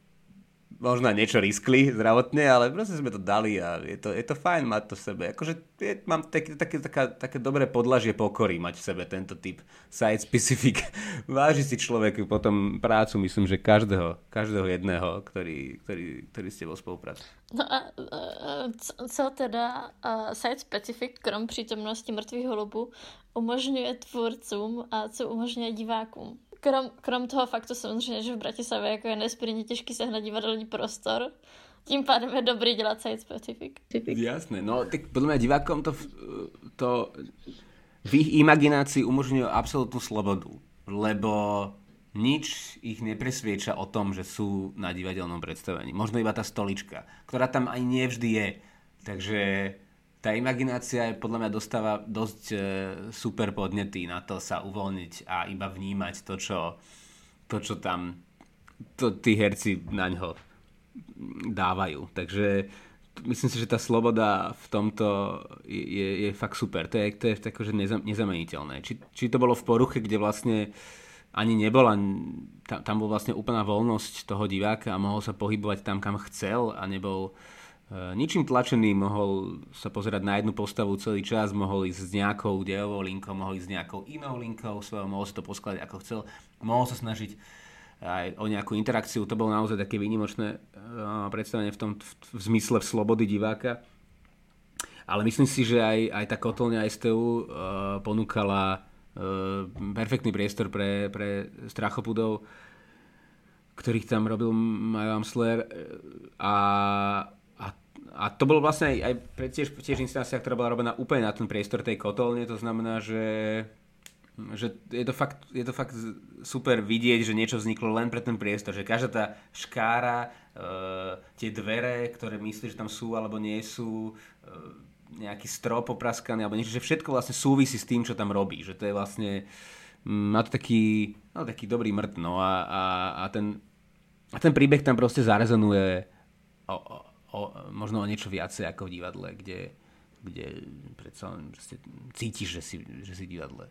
[SPEAKER 3] možno niečo riskli zdravotne, ale proste sme to dali a je to, je to fajn mať to v sebe. Akože je, mám také, také, taká, také dobré podlažie pokory mať v sebe tento typ site specific. Váži si človek potom prácu, myslím, že každého, každého jedného, ktorý, ktorý, ktorý s tebou spolupracuje.
[SPEAKER 2] No a, co teda a site specific, krom přítomnosti mrtvých holubů, umožňuje tvůrcům a co umožňuje divákům? Krom, krom toho faktu samozřejmě, že v Bratislavě jako je nesmírně těžký sehnat divadelní prostor, tím pádem je dobrý dělat site specific.
[SPEAKER 3] Jasné, no tak podľa mňa divákom to, to v ich imaginácii umožňuje absolútnu slobodu, lebo nič ich nepresvieča o tom, že sú na divadelnom predstavení. Možno iba tá stolička, ktorá tam aj nevždy je. Takže tá imaginácia je podľa mňa dostáva dosť e, super podnety na to sa uvoľniť a iba vnímať to, čo, to, čo tam to, tí herci na ňo dávajú. Takže myslím si, že tá sloboda v tomto je, je, je fakt super. To je, to je akože nezameniteľné. Či, či to bolo v poruche, kde vlastne ani nebola, tam, tam bol vlastne úplná voľnosť toho diváka a mohol sa pohybovať tam, kam chcel a nebol ničím tlačený mohol sa pozerať na jednu postavu celý čas, mohol ísť s nejakou dejovou linkou, mohol ísť s nejakou inou linkou svojou, mohol si to poskladať ako chcel, mohol sa snažiť aj o nejakú interakciu. To bolo naozaj také výnimočné uh, predstavenie v tom v, v zmysle v slobody diváka. Ale myslím si, že aj, aj tá kotolňa STU uh, ponúkala uh, perfektný priestor pre, pre strachopudov, ktorých tam robil Majo Amsler a a to bolo vlastne aj, aj tiež, tiež inscenácia, ktorá bola robená úplne na ten priestor tej kotolne, to znamená, že, že je, to fakt, je to fakt super vidieť, že niečo vzniklo len pre ten priestor, že každá tá škára, uh, tie dvere, ktoré myslíš, že tam sú alebo nie sú, uh, nejaký strop opraskaný alebo niečo, že všetko vlastne súvisí s tým, čo tam robí, že to je vlastne má to taký, no, taký dobrý mrt, no a, a, a ten a ten príbeh tam proste zarezonuje o, o, o, možno o niečo viacej ako v divadle, kde, kde predsa cítiš, že si, že si divadle.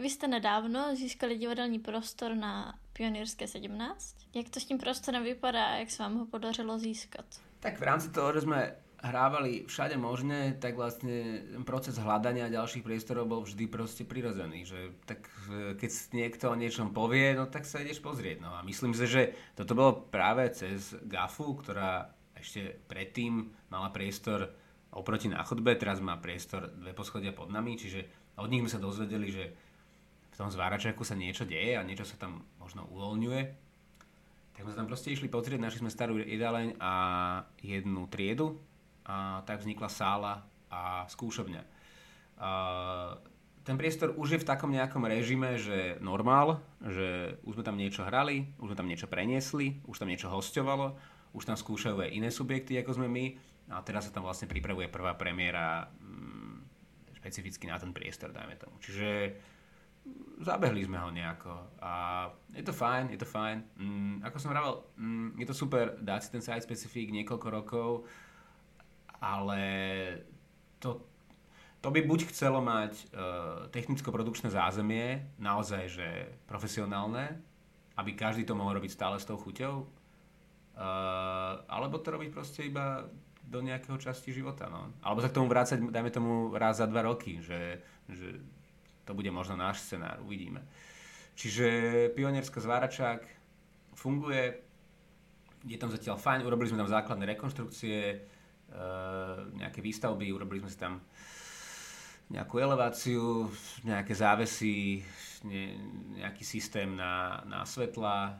[SPEAKER 2] Vy jste nedávno získali divadelní prostor na Pionierské 17. Jak to s tím prostorem vypadá a jak se vám ho podařilo získat?
[SPEAKER 3] Tak v rámci toho, že sme hrávali všade možné, tak vlastne proces hľadania ďalších priestorov bol vždy proste prirodzený. Že tak e, keď niekto o niečom povie, no tak sa ideš pozrieť. No a myslím si, že toto bolo práve cez GAFu, ktorá ešte predtým mala priestor oproti na chodbe, teraz má priestor dve poschodia pod nami, čiže od nich sme sa dozvedeli, že v tom zváračaku sa niečo deje a niečo sa tam možno uvoľňuje. Tak sme tam proste išli pozrieť, našli sme starú jedáleň a jednu triedu a tak vznikla sála a skúšobňa. A ten priestor už je v takom nejakom režime, že normál, že už sme tam niečo hrali, už sme tam niečo preniesli, už tam niečo hostovalo, už tam skúšajú aj iné subjekty, ako sme my a teraz sa tam vlastne pripravuje prvá premiéra mm, špecificky na ten priestor, dajme tomu. Čiže mm, zabehli sme ho nejako a je to fajn, je to fajn. Mm, ako som vravel, mm, je to super dať si ten site specific niekoľko rokov, ale to, to by buď chcelo mať uh, technicko-produkčné zázemie, naozaj, že profesionálne, aby každý to mohol robiť stále s tou chuťou, alebo to robiť proste iba do nejakého časti života. No. Alebo sa k tomu vrácať, dajme tomu raz za dva roky, že, že to bude možno náš scenár, uvidíme. Čiže pionierská zváračák funguje, je tam zatiaľ fajn, urobili sme tam základné rekonštrukcie, e, nejaké výstavby, urobili sme si tam nejakú eleváciu, nejaké závesy, ne, nejaký systém na, na svetla,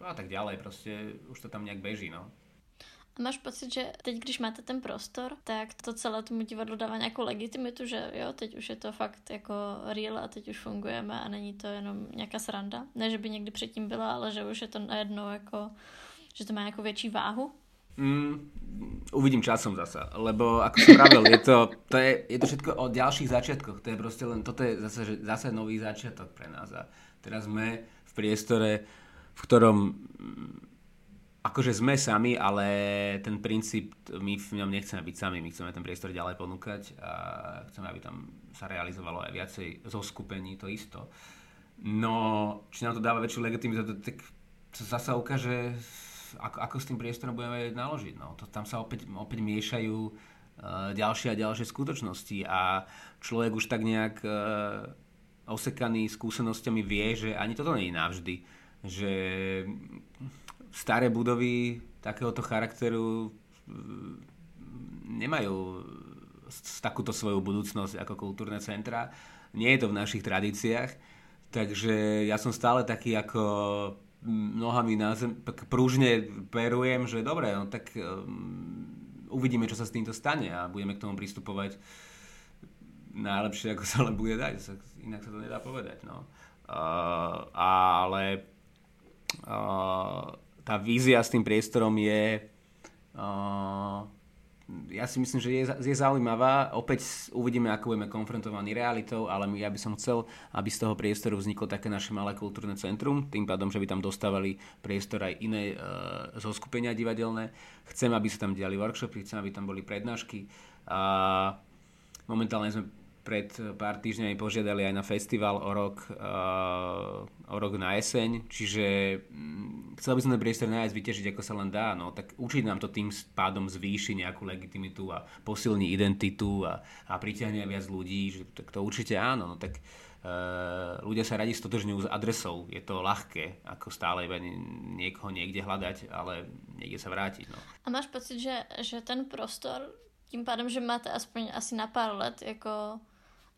[SPEAKER 3] režiu a tak ďalej, proste už to tam nejak beží, no.
[SPEAKER 2] A máš pocit, že teď, když máte ten prostor, tak to celé tomu divadlu dává nějakou legitimitu, že jo, teď už je to fakt jako real a teď už fungujeme a není to jenom nějaká sranda. Ne, že by někdy předtím byla, ale že už je to najednou jako, že to má jako větší váhu.
[SPEAKER 3] Mm, uvidím časom zasa, lebo ako som pravil, je to, to je, je to všetko o ďalších začiatkoch, to je proste len, toto je zase, zase nový začiatok pre nás a teraz sme v priestore, v ktorom akože sme sami, ale ten princíp, my v ňom nechceme byť sami, my chceme ten priestor ďalej ponúkať a chceme, aby tam sa realizovalo aj viacej zo skupení, to isto. No, či nám to dáva väčšiu legitimitu, tak to zasa ukáže, ako, ako s tým priestorom budeme naložiť. No. To, tam sa opäť, opäť miešajú uh, ďalšie a ďalšie skutočnosti a človek už tak nejak uh, osekaný skúsenosťami vie, že ani toto nie je navždy. Že staré budovy takéhoto charakteru mm, nemajú takúto svoju budúcnosť ako kultúrne centra. Nie je to v našich tradíciách, takže ja som stále taký ako mm, nohami na zem, tak prúžne perujem, že dobre, no tak um, uvidíme, čo sa s týmto stane a budeme k tomu pristupovať najlepšie, ako sa len bude dať. Inak sa to nedá povedať. No. Uh, ale tá vízia s tým priestorom je uh, ja si myslím, že je, je zaujímavá. Opäť uvidíme, ako budeme konfrontovaní realitou, ale ja by som chcel, aby z toho priestoru vzniklo také naše malé kultúrne centrum, tým pádom, že by tam dostávali priestor aj iné uh, zoskupenia divadelné. Chcem, aby sa tam diali workshopy, chcem, aby tam boli prednášky. A momentálne sme pred pár týždňami požiadali aj na festival o rok, uh, o rok na jeseň, čiže um, chcel by som ten priestor nájsť, vytežiť ako sa len dá, no tak určite nám to tým pádom zvýši nejakú legitimitu a posilní identitu a, a pritiahne viac ľudí, že tak to určite áno, no tak uh, ľudia sa radi stotožňujú s adresou, je to ľahké, ako stále iba niekoho niekde hľadať, ale niekde sa vrátiť. No.
[SPEAKER 2] A máš pocit, že, že ten prostor tím pádem, že máte aspoň asi na pár let jako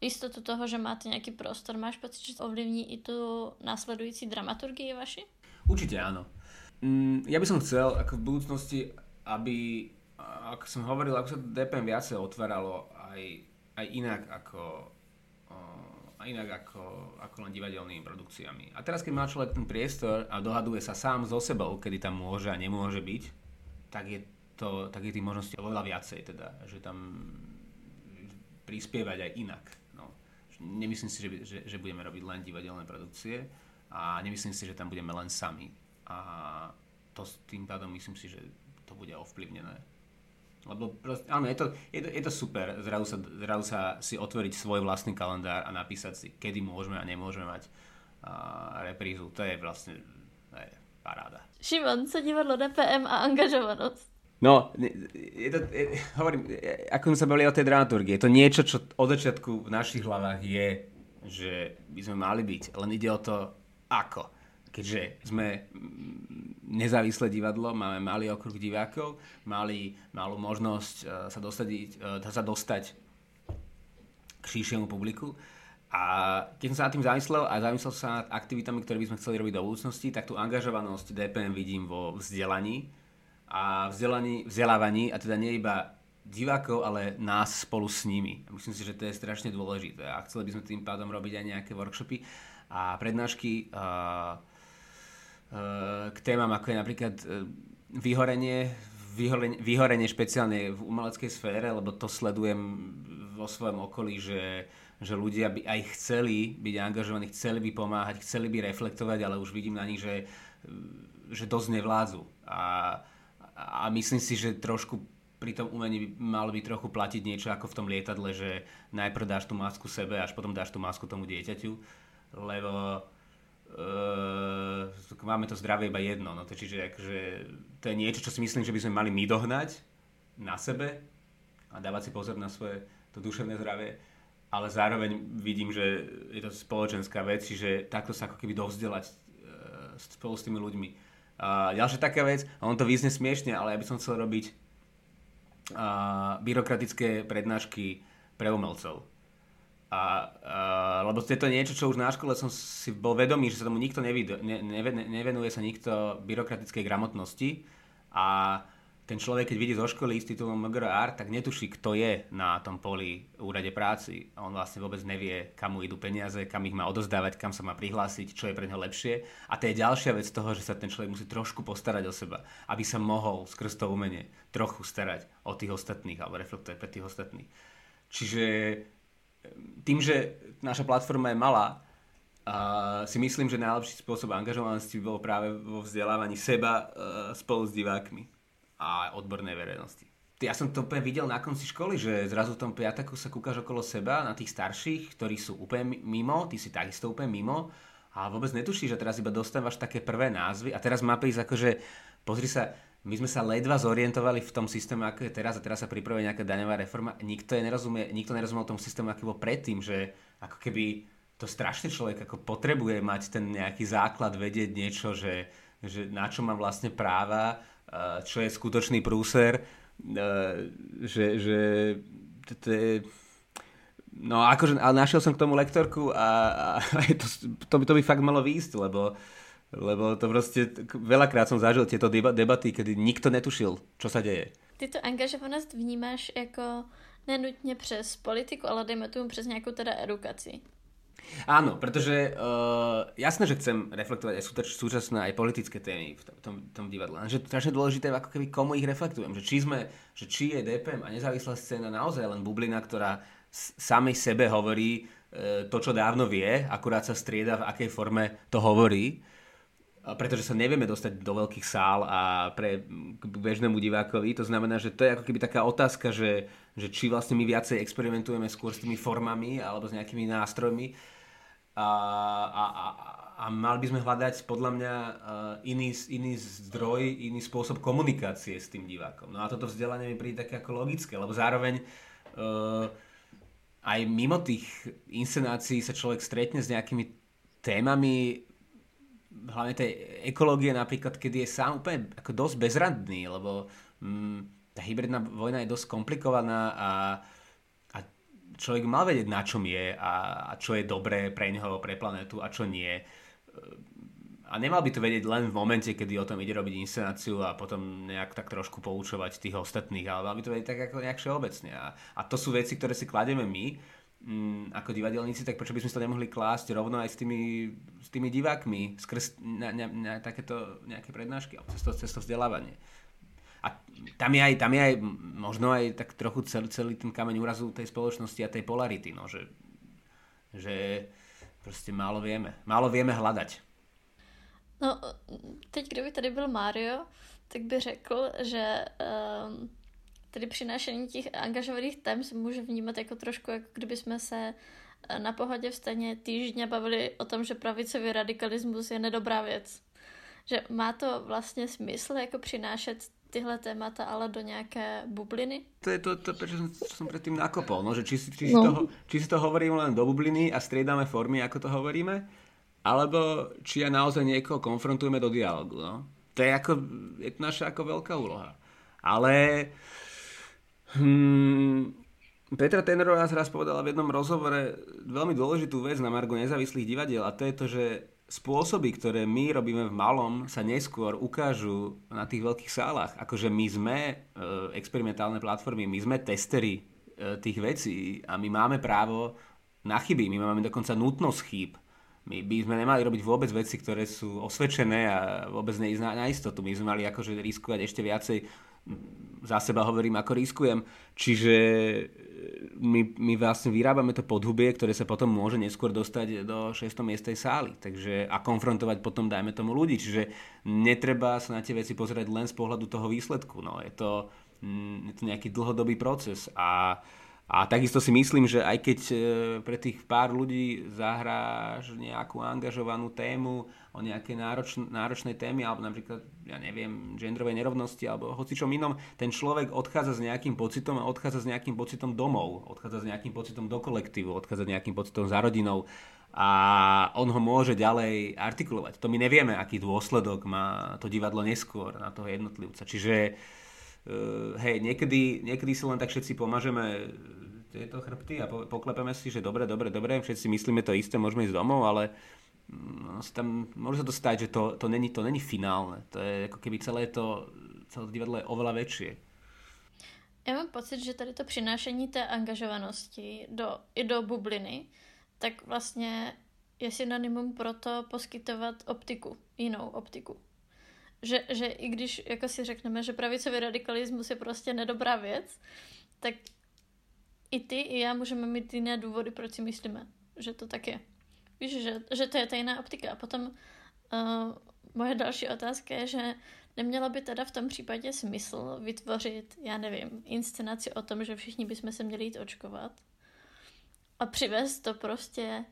[SPEAKER 2] istotu toho, že máte nejaký prostor. Máš pocit, že to ovlivní i tu následující dramaturgii vaši?
[SPEAKER 3] Určite áno. Mm, ja by som chcel, ako v budúcnosti, aby, ako som hovoril, ako sa DPM viacej otváralo aj, aj inak ako a inak ako, ako len divadelnými produkciami. A teraz, keď má človek ten priestor a dohaduje sa sám so sebou, kedy tam môže a nemôže byť, tak je, to, tak je tých možností oveľa viacej, teda, že tam prispievať aj inak nemyslím si, že, že, že budeme robiť len divadelné produkcie a nemyslím si, že tam budeme len sami. A to s tým pádom myslím si, že to bude ovplyvnené. Lebo proste, áno, je to, je to, je to super, zrazu sa, zrazu sa si otvoriť svoj vlastný kalendár a napísať si, kedy môžeme a nemôžeme mať a, reprízu. To je vlastne je paráda.
[SPEAKER 2] Šimon, co divadlo DPM a angažovanosť?
[SPEAKER 3] No, je to, je, hovorím, ako sme sa bavili o tej dramaturgii, je to niečo, čo od začiatku v našich hlavách je, že by sme mali byť, len ide o to, ako. Keďže sme nezávislé divadlo, máme malý okruh divákov, mali malú možnosť uh, sa, dostať, uh, sa dostať k širšiemu publiku. A keď som sa nad tým zamyslel a zamyslel sa nad aktivitami, ktoré by sme chceli robiť do budúcnosti, tak tú angažovanosť DPM vidím vo vzdelaní a vzdelaní, vzdelávaní, a teda nie iba divákov, ale nás spolu s nimi. Myslím si, že to je strašne dôležité a chceli by sme tým pádom robiť aj nejaké workshopy a prednášky uh, uh, k témam, ako je napríklad uh, vyhorenie, vyhorenie, vyhorenie špeciálne v umeleckej sfére, lebo to sledujem vo svojom okolí, že, že ľudia by aj chceli byť angažovaní, chceli by pomáhať, chceli by reflektovať, ale už vidím na nich, že, že dosť nevládzu. A a myslím si, že trošku pri tom umení by malo by trochu platiť niečo ako v tom lietadle, že najprv dáš tú masku sebe, až potom dáš tú masku tomu dieťaťu, lebo uh, máme to zdravie iba jedno. No to, čiže akože, to je niečo, čo si myslím, že by sme mali my dohnať na sebe a dávať si pozor na svoje to duševné zdravie, ale zároveň vidím, že je to spoločenská vec, čiže takto sa ako keby dovzdelať uh, spolu s tými ľuďmi a ďalšia taká vec, on to vyzne smiešne, ale ja by som chcel robiť uh, byrokratické prednášky pre umelcov. A, uh, lebo je to niečo, čo už na škole som si bol vedomý, že sa tomu nikto nevidu, ne, ne, nevenuje sa nikto byrokratickej gramotnosti a ten človek, keď vidí zo školy s titulom MGR, tak netuší, kto je na tom poli úrade práci. A on vlastne vôbec nevie, kam mu idú peniaze, kam ich má odozdávať, kam sa má prihlásiť, čo je pre neho lepšie. A to je ďalšia vec toho, že sa ten človek musí trošku postarať o seba, aby sa mohol skrz to umenie trochu starať o tých ostatných alebo reflektovať pre tých ostatných. Čiže tým, že naša platforma je malá, a si myslím, že najlepší spôsob angažovanosti by bol práve vo vzdelávaní seba uh, spolu s divákmi a odbornej verejnosti. Ja som to úplne videl na konci školy, že zrazu v tom piataku sa kúkaš okolo seba na tých starších, ktorí sú úplne mimo, ty si takisto úplne mimo a vôbec netušíš, že teraz iba dostávaš také prvé názvy a teraz má prísť akože, pozri sa, my sme sa ledva zorientovali v tom systéme, ako je teraz a teraz sa pripravuje nejaká daňová reforma. Nikto, je nerozumie, nikto nerozumel tom systému, aký bol predtým, že ako keby to strašne človek ako potrebuje mať ten nejaký základ, vedieť niečo, že, že na čo má vlastne práva, čo je skutočný prúser, že, že to je... No akože, ale našiel som k tomu lektorku a, a to, to, by, to by fakt malo výjsť, lebo, lebo to proste, veľakrát som zažil tieto debaty, kedy nikto netušil, čo sa deje.
[SPEAKER 2] Ty to angažovanost vnímáš jako nenutně přes politiku, ale dejme tomu přes nějakou teda edukaci.
[SPEAKER 3] Áno, pretože uh, jasné, že chcem reflektovať aj súčasné aj politické témy v tom, tom, divadle. Že to strašne dôležité, ako keby komu ich reflektujem. Že či, sme, že či je DPM a nezávislá scéna naozaj len bublina, ktorá samej sebe hovorí uh, to, čo dávno vie, akurát sa strieda, v akej forme to hovorí pretože sa nevieme dostať do veľkých sál a pre k bežnému divákovi. To znamená, že to je ako keby taká otázka, že, že či vlastne my viacej experimentujeme skôr s tými formami alebo s nejakými nástrojmi a, a, a, a mali by sme hľadať podľa mňa iný, iný zdroj, iný spôsob komunikácie s tým divákom. No a toto vzdelanie mi príde také ako logické, lebo zároveň uh, aj mimo tých inscenácií sa človek stretne s nejakými témami hlavne tej ekológie napríklad, kedy je sám úplne ako dosť bezradný, lebo mm, tá hybridná vojna je dosť komplikovaná a, a človek mal vedieť, na čom je a, a čo je dobré pre neho, pre planetu a čo nie. A nemal by to vedieť len v momente, kedy o tom ide robiť inscenáciu a potom nejak tak trošku poučovať tých ostatných, ale mal by to vedieť tak ako nejak všeobecne. A, a to sú veci, ktoré si kladieme my mm, ako divadelníci, tak prečo by sme to nemohli klásť rovno aj s tými, s tými divákmi skrz na, na, na takéto nejaké prednášky alebo cez to, cez to vzdelávanie. A tam je, aj, tam je aj možno aj tak trochu celý, celý ten kameň úrazu tej spoločnosti a tej polarity, no, že, že proste málo vieme. Málo vieme hľadať.
[SPEAKER 2] No, teď kdyby tady byl Mario, tak by řekl, že um, tedy přinášení těch angažovaných tém se může vnímat jako trošku, jako kdyby jsme se eh, na pohodě v stejně týždně bavili o tom, že pravicový radikalismus je nedobrá věc. Že má to vlastně smysl jako přinášet tyhle témata ale do nějaké bubliny?
[SPEAKER 3] To je to, to prečo som, som predtým nakopol, no, že či, či, si no. toho, či si to hovoríme len do bubliny a striedame formy, ako to hovoríme, alebo či aj naozaj niekoho konfrontujeme do dialogu. No. To je, ako, je to naša ako veľká úloha. Ale hmm, Petra Tenerová raz povedala v jednom rozhovore veľmi dôležitú vec na Margo nezávislých divadiel a to je to, že spôsoby, ktoré my robíme v malom, sa neskôr ukážu na tých veľkých sálach. Akože my sme e, experimentálne platformy, my sme testery e, tých vecí a my máme právo na chyby, my máme dokonca nutnosť chýb. My by sme nemali robiť vôbec veci, ktoré sú osvedčené a vôbec neísť na, na istotu. My sme mali akože riskovať ešte viacej za seba hovorím, ako riskujem. Čiže e, my, my vlastne vyrábame to podhubie, ktoré sa potom môže neskôr dostať do 6. miestej sály. Takže, a konfrontovať potom, dajme tomu, ľudí. Čiže netreba sa na tie veci pozerať len z pohľadu toho výsledku. No, je, to, mm, je to nejaký dlhodobý proces. A a takisto si myslím, že aj keď e, pre tých pár ľudí zahráš nejakú angažovanú tému o nejakej nároč, náročnej témy, alebo napríklad, ja neviem, genderovej nerovnosti, alebo hocičom inom, ten človek odchádza s nejakým pocitom a odchádza s nejakým pocitom domov, odchádza s nejakým pocitom do kolektívu, odchádza s nejakým pocitom za rodinou a on ho môže ďalej artikulovať. To my nevieme, aký dôsledok má to divadlo neskôr na toho jednotlivca. Čiže uh, hej, niekedy, niekedy si len tak všetci pomažeme tieto chrbty a poklepeme si, že dobre, dobre, dobre, všetci myslíme to isté, môžeme ísť domov, ale no, tam, môže sa to stať, že to, to, není, to není finálne. To je ako keby celé to, celé to divadlo je oveľa väčšie.
[SPEAKER 2] Já mám pocit, že tady to přinášení té angažovanosti do, i do bubliny, tak vlastně je synonymum pro to poskytovat optiku, jinou optiku. Že, že i když jako si řekneme, že pravicový radikalismus je prostě nedobrá věc, tak i ty, i já můžeme mít jiné důvody, proč si myslíme, že to tak je. Víš, že, že to je ta jiná optika. A potom uh, moje další otázka je, že nemělo by teda v tom případě smysl vytvořit, já nevím, inscenaci o tom, že všichni bychom se měli jít očkovat a přivést to prostě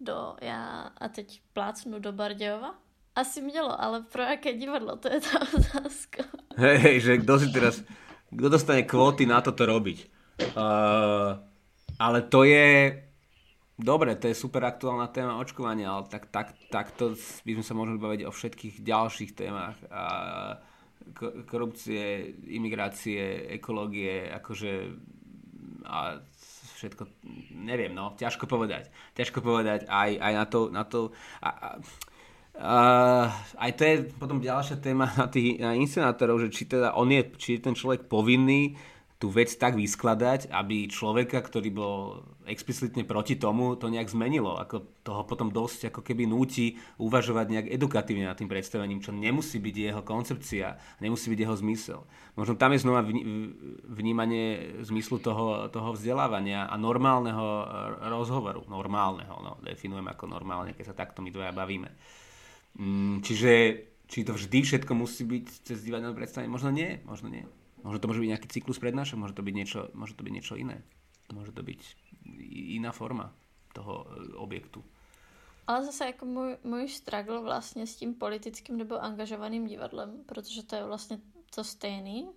[SPEAKER 2] do, já a teď plácnu do Bardějova? Asi mělo, ale pro jaké divadlo, to je ta otázka.
[SPEAKER 3] Hej, hej, že kdo si teraz, kdo dostane kvóty na toto robiť? Uh, ale to je... Dobre, to je super aktuálna téma očkovania, ale tak, tak, takto by sme sa mohli baviť o všetkých ďalších témach. A korupcie, imigrácie, ekológie, akože a všetko, neviem, no, ťažko povedať. Ťažko povedať aj, aj na to, na to a, a, a, aj to je potom ďalšia téma na tých na inscenátorov, že či teda on je, či je ten človek povinný tú vec tak vyskladať, aby človeka, ktorý bol explicitne proti tomu, to nejak zmenilo. Ako toho potom dosť ako keby núti uvažovať nejak edukatívne nad tým predstavením, čo nemusí byť jeho koncepcia, nemusí byť jeho zmysel. Možno tam je znova vnímanie zmyslu toho, toho vzdelávania a normálneho rozhovoru. Normálneho, no, definujem ako normálne, keď sa takto my dvaja bavíme. Mm, čiže či to vždy všetko musí byť cez divadelné predstavenie? Možno nie, možno nie. Možno to môže byť nejaký cyklus prednášok, môže to byť niečo, môže to byť niečo iné. Môže to byť iná forma toho e, objektu.
[SPEAKER 2] Ale zase jako můj, můj struggle vlastně s tím politickým nebo angažovaným divadlem, protože to je vlastně to stejný,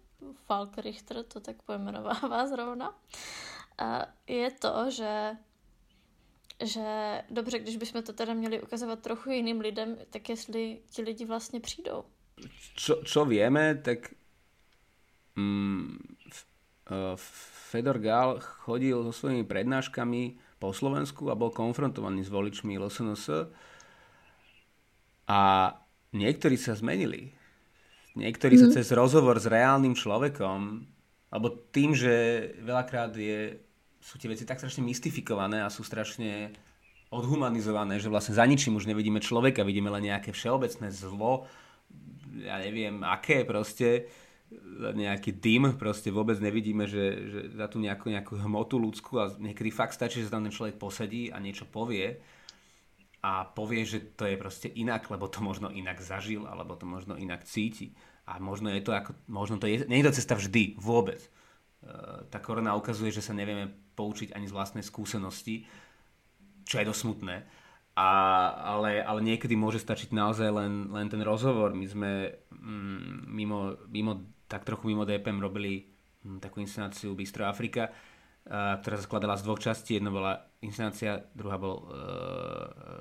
[SPEAKER 2] Falk Richter to tak pojmenovává zrovna, a je to, že že dobře, když bychom to teda měli ukazovat trochu jiným lidem, tak jestli ti lidi vlastně přijdou.
[SPEAKER 3] Čo, čo vieme, tak Mm, e, Fedor Gál chodil so svojimi prednáškami po Slovensku a bol konfrontovaný s voličmi LSNS a niektorí sa zmenili. Niektorí mm. sa mhm. cez rozhovor s reálnym človekom, alebo tým, že veľakrát je, sú tie veci tak strašne mystifikované a sú strašne odhumanizované, že vlastne za ničím už nevidíme človeka, vidíme len nejaké všeobecné zlo, ja neviem aké proste, nejaký dym, proste vôbec nevidíme, že, že za tú nejakú, nejakú hmotu ľudskú a niekedy fakt stačí, že tam ten človek posedí a niečo povie a povie, že to je proste inak, lebo to možno inak zažil, alebo to možno inak cíti. A možno je to ako, možno to je, nie je to cesta vždy, vôbec. E, tá korona ukazuje, že sa nevieme poučiť ani z vlastnej skúsenosti, čo je dosť smutné. A, ale, ale niekedy môže stačiť naozaj len, len ten rozhovor. My sme mm, mimo, mimo tak trochu mimo DPM robili hm, takú inscenáciu Bistro Afrika, ktorá sa skladala z dvoch častí. Jedna bola inscenácia, druhá bol uh,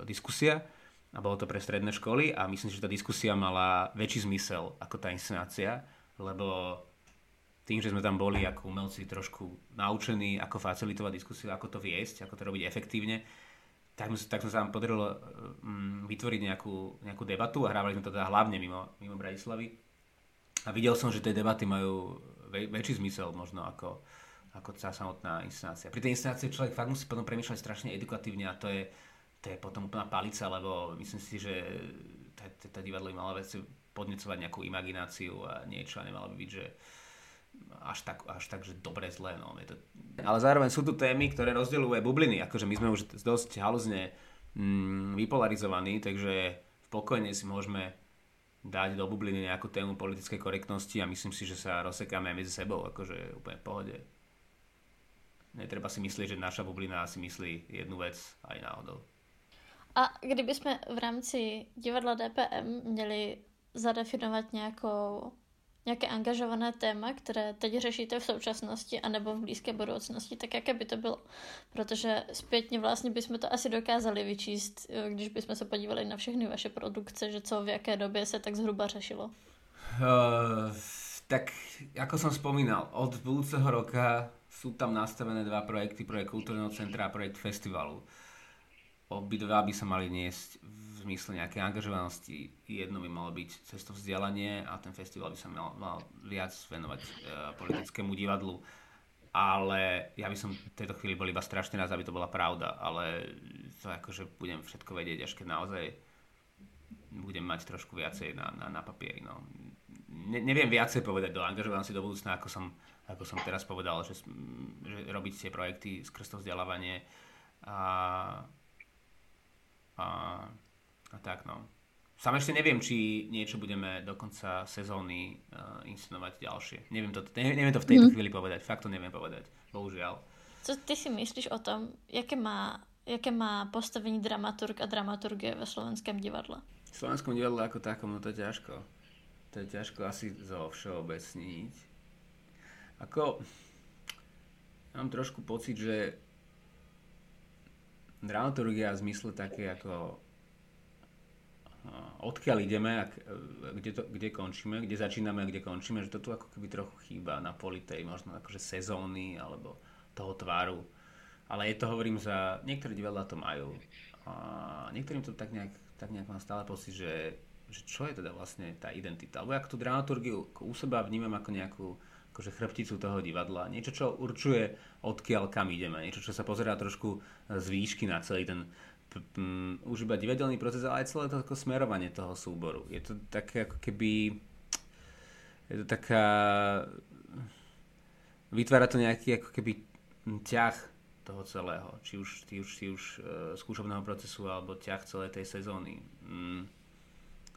[SPEAKER 3] diskusia a bolo to pre stredné školy a myslím, že tá diskusia mala väčší zmysel ako tá inscenácia, lebo tým, že sme tam boli ako umelci trošku naučení, ako facilitovať diskusiu, ako to viesť, ako to robiť efektívne, tak, tak sme sa nám podarilo um, vytvoriť nejakú, nejakú debatu a hrávali sme to teda hlavne mimo, mimo Bratislavy. A videl som, že tie debaty majú väč- väčší zmysel možno ako, ako tá samotná inscenácia. Pri tej inscenácii človek fakt musí potom premýšľať strašne edukatívne a to je, to je potom úplná palica, lebo myslím si, že tá divadlo by malo veci podnecovať nejakú imagináciu a niečo a nemalo by byť, že až tak, až tak že dobre zlé. No. Je to... Ale zároveň sú tu témy, ktoré rozdeľujú bubliny. Akože my sme už dosť haluzne mm, vypolarizovaní, takže pokojne si môžeme dať do bubliny nejakú tému politickej korektnosti a myslím si, že sa rozsekáme medzi sebou, akože úplne v pohode. Netreba si myslieť, že naša bublina si myslí jednu vec aj náhodou.
[SPEAKER 2] A kdyby jsme v rámci divadla DPM měli zadefinovat nějakou nějaké angažované téma, které teď řešíte v současnosti anebo v blízké budoucnosti, tak jaké by to bylo? Protože zpětně vlastně bychom to asi dokázali vyčíst, když bychom se podívali na všechny vaše produkce, že co v jaké době se tak zhruba řešilo. Uh,
[SPEAKER 3] tak ako som spomínal, od budúceho roka sú tam nastavené dva projekty, projekt kultúrneho centra a projekt festivalu. Obidva by sa mali niesť zmysle nejakej angažovanosti. Jedno by malo byť cesto vzdelanie a ten festival by sa mal, mal viac venovať e, politickému divadlu. Ale ja by som v tejto chvíli bol iba strašne rád, aby to bola pravda, ale to akože budem všetko vedieť, až keď naozaj budem mať trošku viacej na, na, na papieri. No. Ne, neviem viacej povedať do angažovanosti do budúcna, ako som, ako som teraz povedal, že, že robiť tie projekty skrz to vzdelávanie a, a a tak no. Sam ešte neviem, či niečo budeme do konca sezóny uh, inscenovať ďalšie. Neviem to, neviem, neviem to v tejto mm. chvíli povedať. Fakt to neviem povedať. Bohužiaľ.
[SPEAKER 2] Co ty si myslíš o tom, jaké má, jaké má postavení dramaturg a dramaturgie ve slovenském divadle?
[SPEAKER 3] V slovenskom divadle ako takom, no to je ťažko. To je ťažko asi zo všeobecniť. Ako, mám trošku pocit, že dramaturgia v zmysle také ako odkiaľ ideme a kde, to, kde končíme, kde začíname a kde končíme, že to tu ako keby trochu chýba na poli tej možno akože sezóny alebo toho tváru. Ale je to, hovorím, za niektoré divadlá to majú. A niektorým to tak nejak, tak nejak mám stále pocit, že, že čo je teda vlastne tá identita. Alebo ako tú dramaturgiu u seba vnímam ako nejakú akože chrbticu toho divadla. Niečo, čo určuje, odkiaľ kam ideme. Niečo, čo sa pozerá trošku z výšky na celý ten už iba divadelný proces, ale aj celé to ako smerovanie toho súboru. Je to také ako keby... Je to taká... Vytvára to nejaký ako keby ťah toho celého. Či už, či už, či už uh, skúšobného procesu alebo ťah celej tej sezóny. Mm.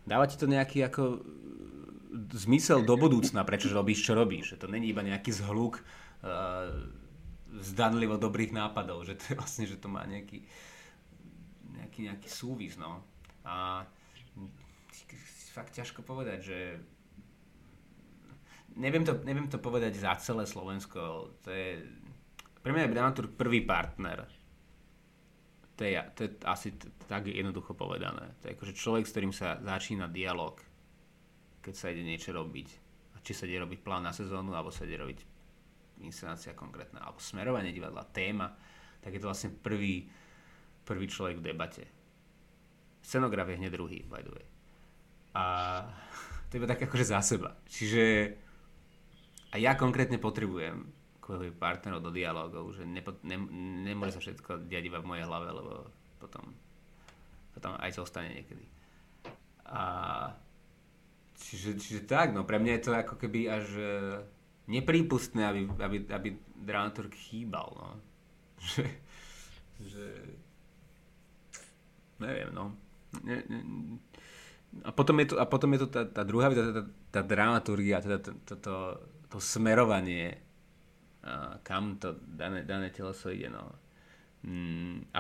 [SPEAKER 3] Dáva ti to nejaký ako zmysel do budúcna, prečo robíš, čo robíš. Že to není iba nejaký zhluk uh, zdanlivo dobrých nápadov, že to vlastne, že to má nejaký nejaký, nejaký súvis, no. A fakt ťažko povedať, že neviem to, neviem to povedať za celé Slovensko. To je, pre mňa je dramaturg prvý partner. To je, to je asi t- tak jednoducho povedané. To je akože človek, s ktorým sa začína dialog, keď sa ide niečo robiť. A či sa ide robiť plán na sezónu, alebo sa ide robiť inscenácia konkrétna, alebo smerovanie divadla, téma, tak je to vlastne prvý, prvý človek v debate. Scenograf je hneď druhý, by the way. A to je tak akože za seba. Čiže a ja konkrétne potrebujem partnerov do dialogov, že nepo, ne, nemôže sa všetko diať iba v mojej hlave, lebo potom, potom aj zostane niekedy. A čiže, čiže tak, no pre mňa je to ako keby až e, neprípustné, aby, aby, aby dramaturg chýbal, no. Že, že neviem, no. Ne, ne, a potom je tu, a potom je tu tá, tá druhá tá, tá, tá dramaturgia, teda to, to, to, to smerovanie, a kam to dané, dané teleso ide. No. Mm, a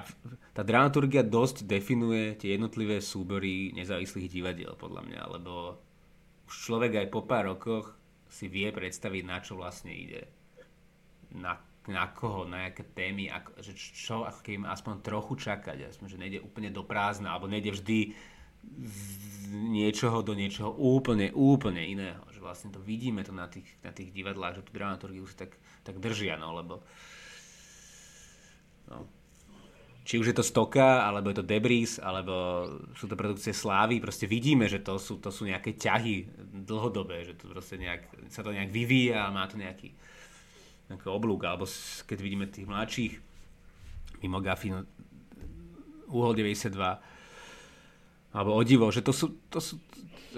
[SPEAKER 3] tá dramaturgia dosť definuje tie jednotlivé súbory nezávislých divadiel, podľa mňa, lebo už človek aj po pár rokoch si vie predstaviť, na čo vlastne ide. Na, na koho, na aké témy, ako, že čo ako keby aspoň trochu čakať. Aspoň, že nejde úplne do prázdna, alebo nejde vždy z niečoho do niečoho úplne, úplne iného. Že vlastne to vidíme to na tých, na tých divadlách, že tú dramaturgiu si tak, tak držia, no, lebo no, či už je to Stoka, alebo je to Debris, alebo sú to produkcie Slávy, proste vidíme, že to sú, to sú nejaké ťahy dlhodobé, že to proste nejak, sa to nejak vyvíja a má to nejaký, nejaký oblúk, alebo keď vidíme tých mladších, mimo Gafino, Uhol 92, alebo Odivo, že to sú, to sú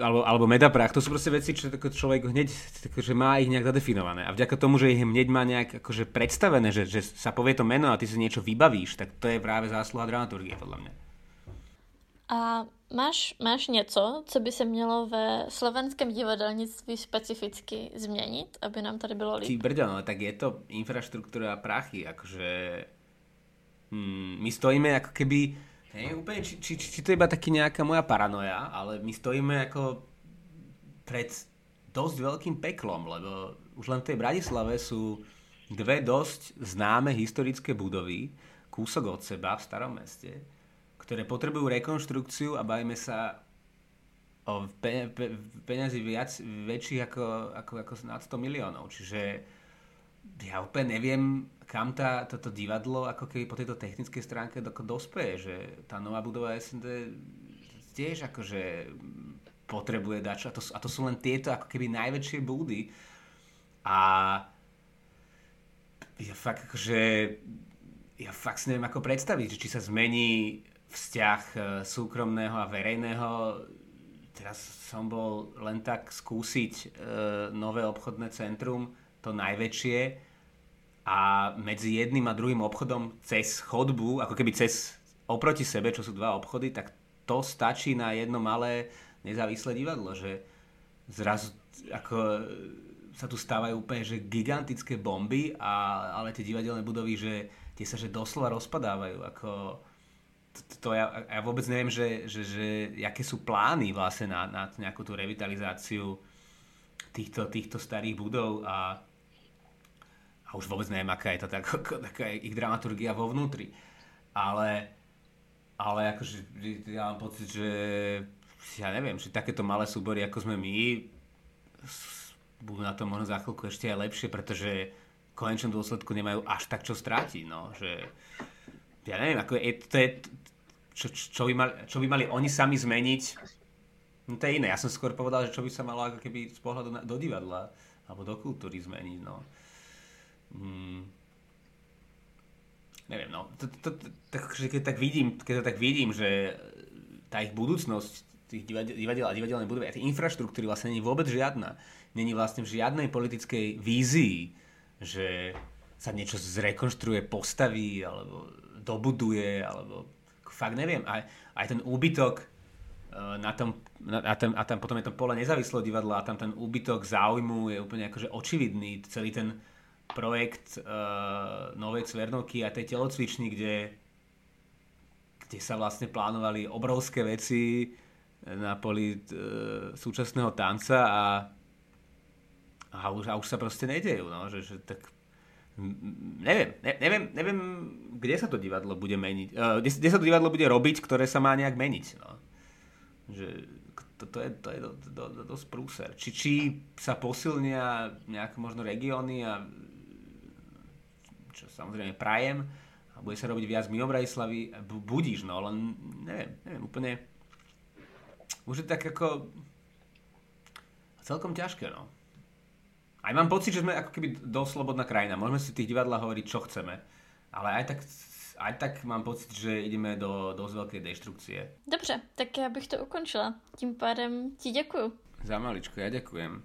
[SPEAKER 3] alebo, alebo medaprach, to sú proste veci, čo človek hneď že má ich nejak zadefinované. A vďaka tomu, že ich hneď má nejak akože predstavené, že, že sa povie to meno a ty si niečo vybavíš, tak to je práve zásluha dramaturgie, podľa mňa.
[SPEAKER 2] A máš, máš něco, co by se mělo ve slovenském divadelnictví specificky změnit, aby nám tady bylo líp?
[SPEAKER 3] Ty brďo, no tak je to infraštruktúra prachy, akože hmm, my stojíme ako keby Hej, úplne, či, či, či, či to je iba taký nejaká moja paranoja, ale my stojíme ako pred dosť veľkým peklom, lebo už len v tej Bratislave sú dve dosť známe historické budovy, kúsok od seba v starom meste, ktoré potrebujú rekonštrukciu a bavíme sa o pe, pe, peniazy viac, väčších ako, ako, ako nad 100 miliónov. Čiže ja úplne neviem, kam tá, toto divadlo ako keby po tejto technickej stránke dospeje, že tá nová budova SND tiež akože potrebuje dať a to, a to sú len tieto ako keby najväčšie búdy a ja fakt akože ja fakt si neviem ako predstaviť, či sa zmení vzťah e, súkromného a verejného teraz som bol len tak skúsiť e, nové obchodné centrum to najväčšie a medzi jedným a druhým obchodom cez chodbu, ako keby cez oproti sebe, čo sú dva obchody, tak to stačí na jedno malé nezávislé divadlo, že zrazu ako sa tu stávajú úplne že gigantické bomby, a, ale tie divadelné budovy, že tie sa že doslova rozpadávajú. Ako, to, ja, ja vôbec neviem, že, že, že aké sú plány vlastne na, na nejakú tú revitalizáciu týchto, týchto starých budov a a už vôbec neviem, aká je to tak, taká ich dramaturgia vo vnútri. Ale, ale akože ja mám pocit, že ja neviem, že takéto malé súbory, ako sme my, budú na to možno za chvíľku ešte aj lepšie, pretože v konečnom dôsledku nemajú až tak čo strátiť, no, že ja neviem, ako je, to je, čo, čo, by mali, čo by mali oni sami zmeniť, no to je iné, ja som skôr povedal, že čo by sa malo ako keby z pohľadu na, do divadla alebo do kultúry zmeniť, no. Hmm, neviem, no, to, to, to, tak, keď tak vidím, keď to tak vidím, že tá ich budúcnosť tých divadiel a divadelnej budovy a tej infraštruktúry vlastne není vôbec žiadna. Není vlastne v žiadnej politickej vízii, že sa niečo zrekonštruuje, postaví, alebo dobuduje, alebo fakt neviem. Aj, aj ten úbytok eh, na tom, na, a, tam, a tam potom je to pole nezávislého divadla a tam ten úbytok záujmu je úplne akože očividný. Celý ten, projekt uh, Novej Cvernovky a tej telocvičny, kde, kde sa vlastne plánovali obrovské veci na poli uh, súčasného tanca a, a, už, a už sa proste nedejú. No? Že, že tak, neviem, ne, neviem, neviem, kde sa to divadlo bude meniť, uh, kde, kde sa to divadlo bude robiť, ktoré sa má nejak meniť. No? Že, to, to je, to je do, do, do, dosť prúser. Či, či sa posilnia nejaké možno regióny a čo samozrejme prajem a bude sa robiť viac mimo Bratislavy, budíš, no, len neviem, neviem, úplne už je tak ako celkom ťažké, no. Aj mám pocit, že sme ako keby dosť slobodná krajina. Môžeme si v tých divadlách hovoriť, čo chceme. Ale aj tak, aj tak mám pocit, že ideme do dosť veľkej deštrukcie.
[SPEAKER 2] Dobře, tak já bych to ukončila. Tím pádem ti děkuju.
[SPEAKER 3] Za maličko, ja ďakujem.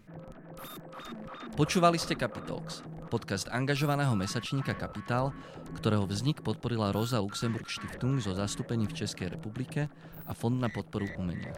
[SPEAKER 1] Počúvali ste Capitalx, podcast angažovaného mesačníka Kapitál, ktorého vznik podporila Rosa Luxemburg Stiftung zo zastúpení v Českej republike a Fond na podporu umenia.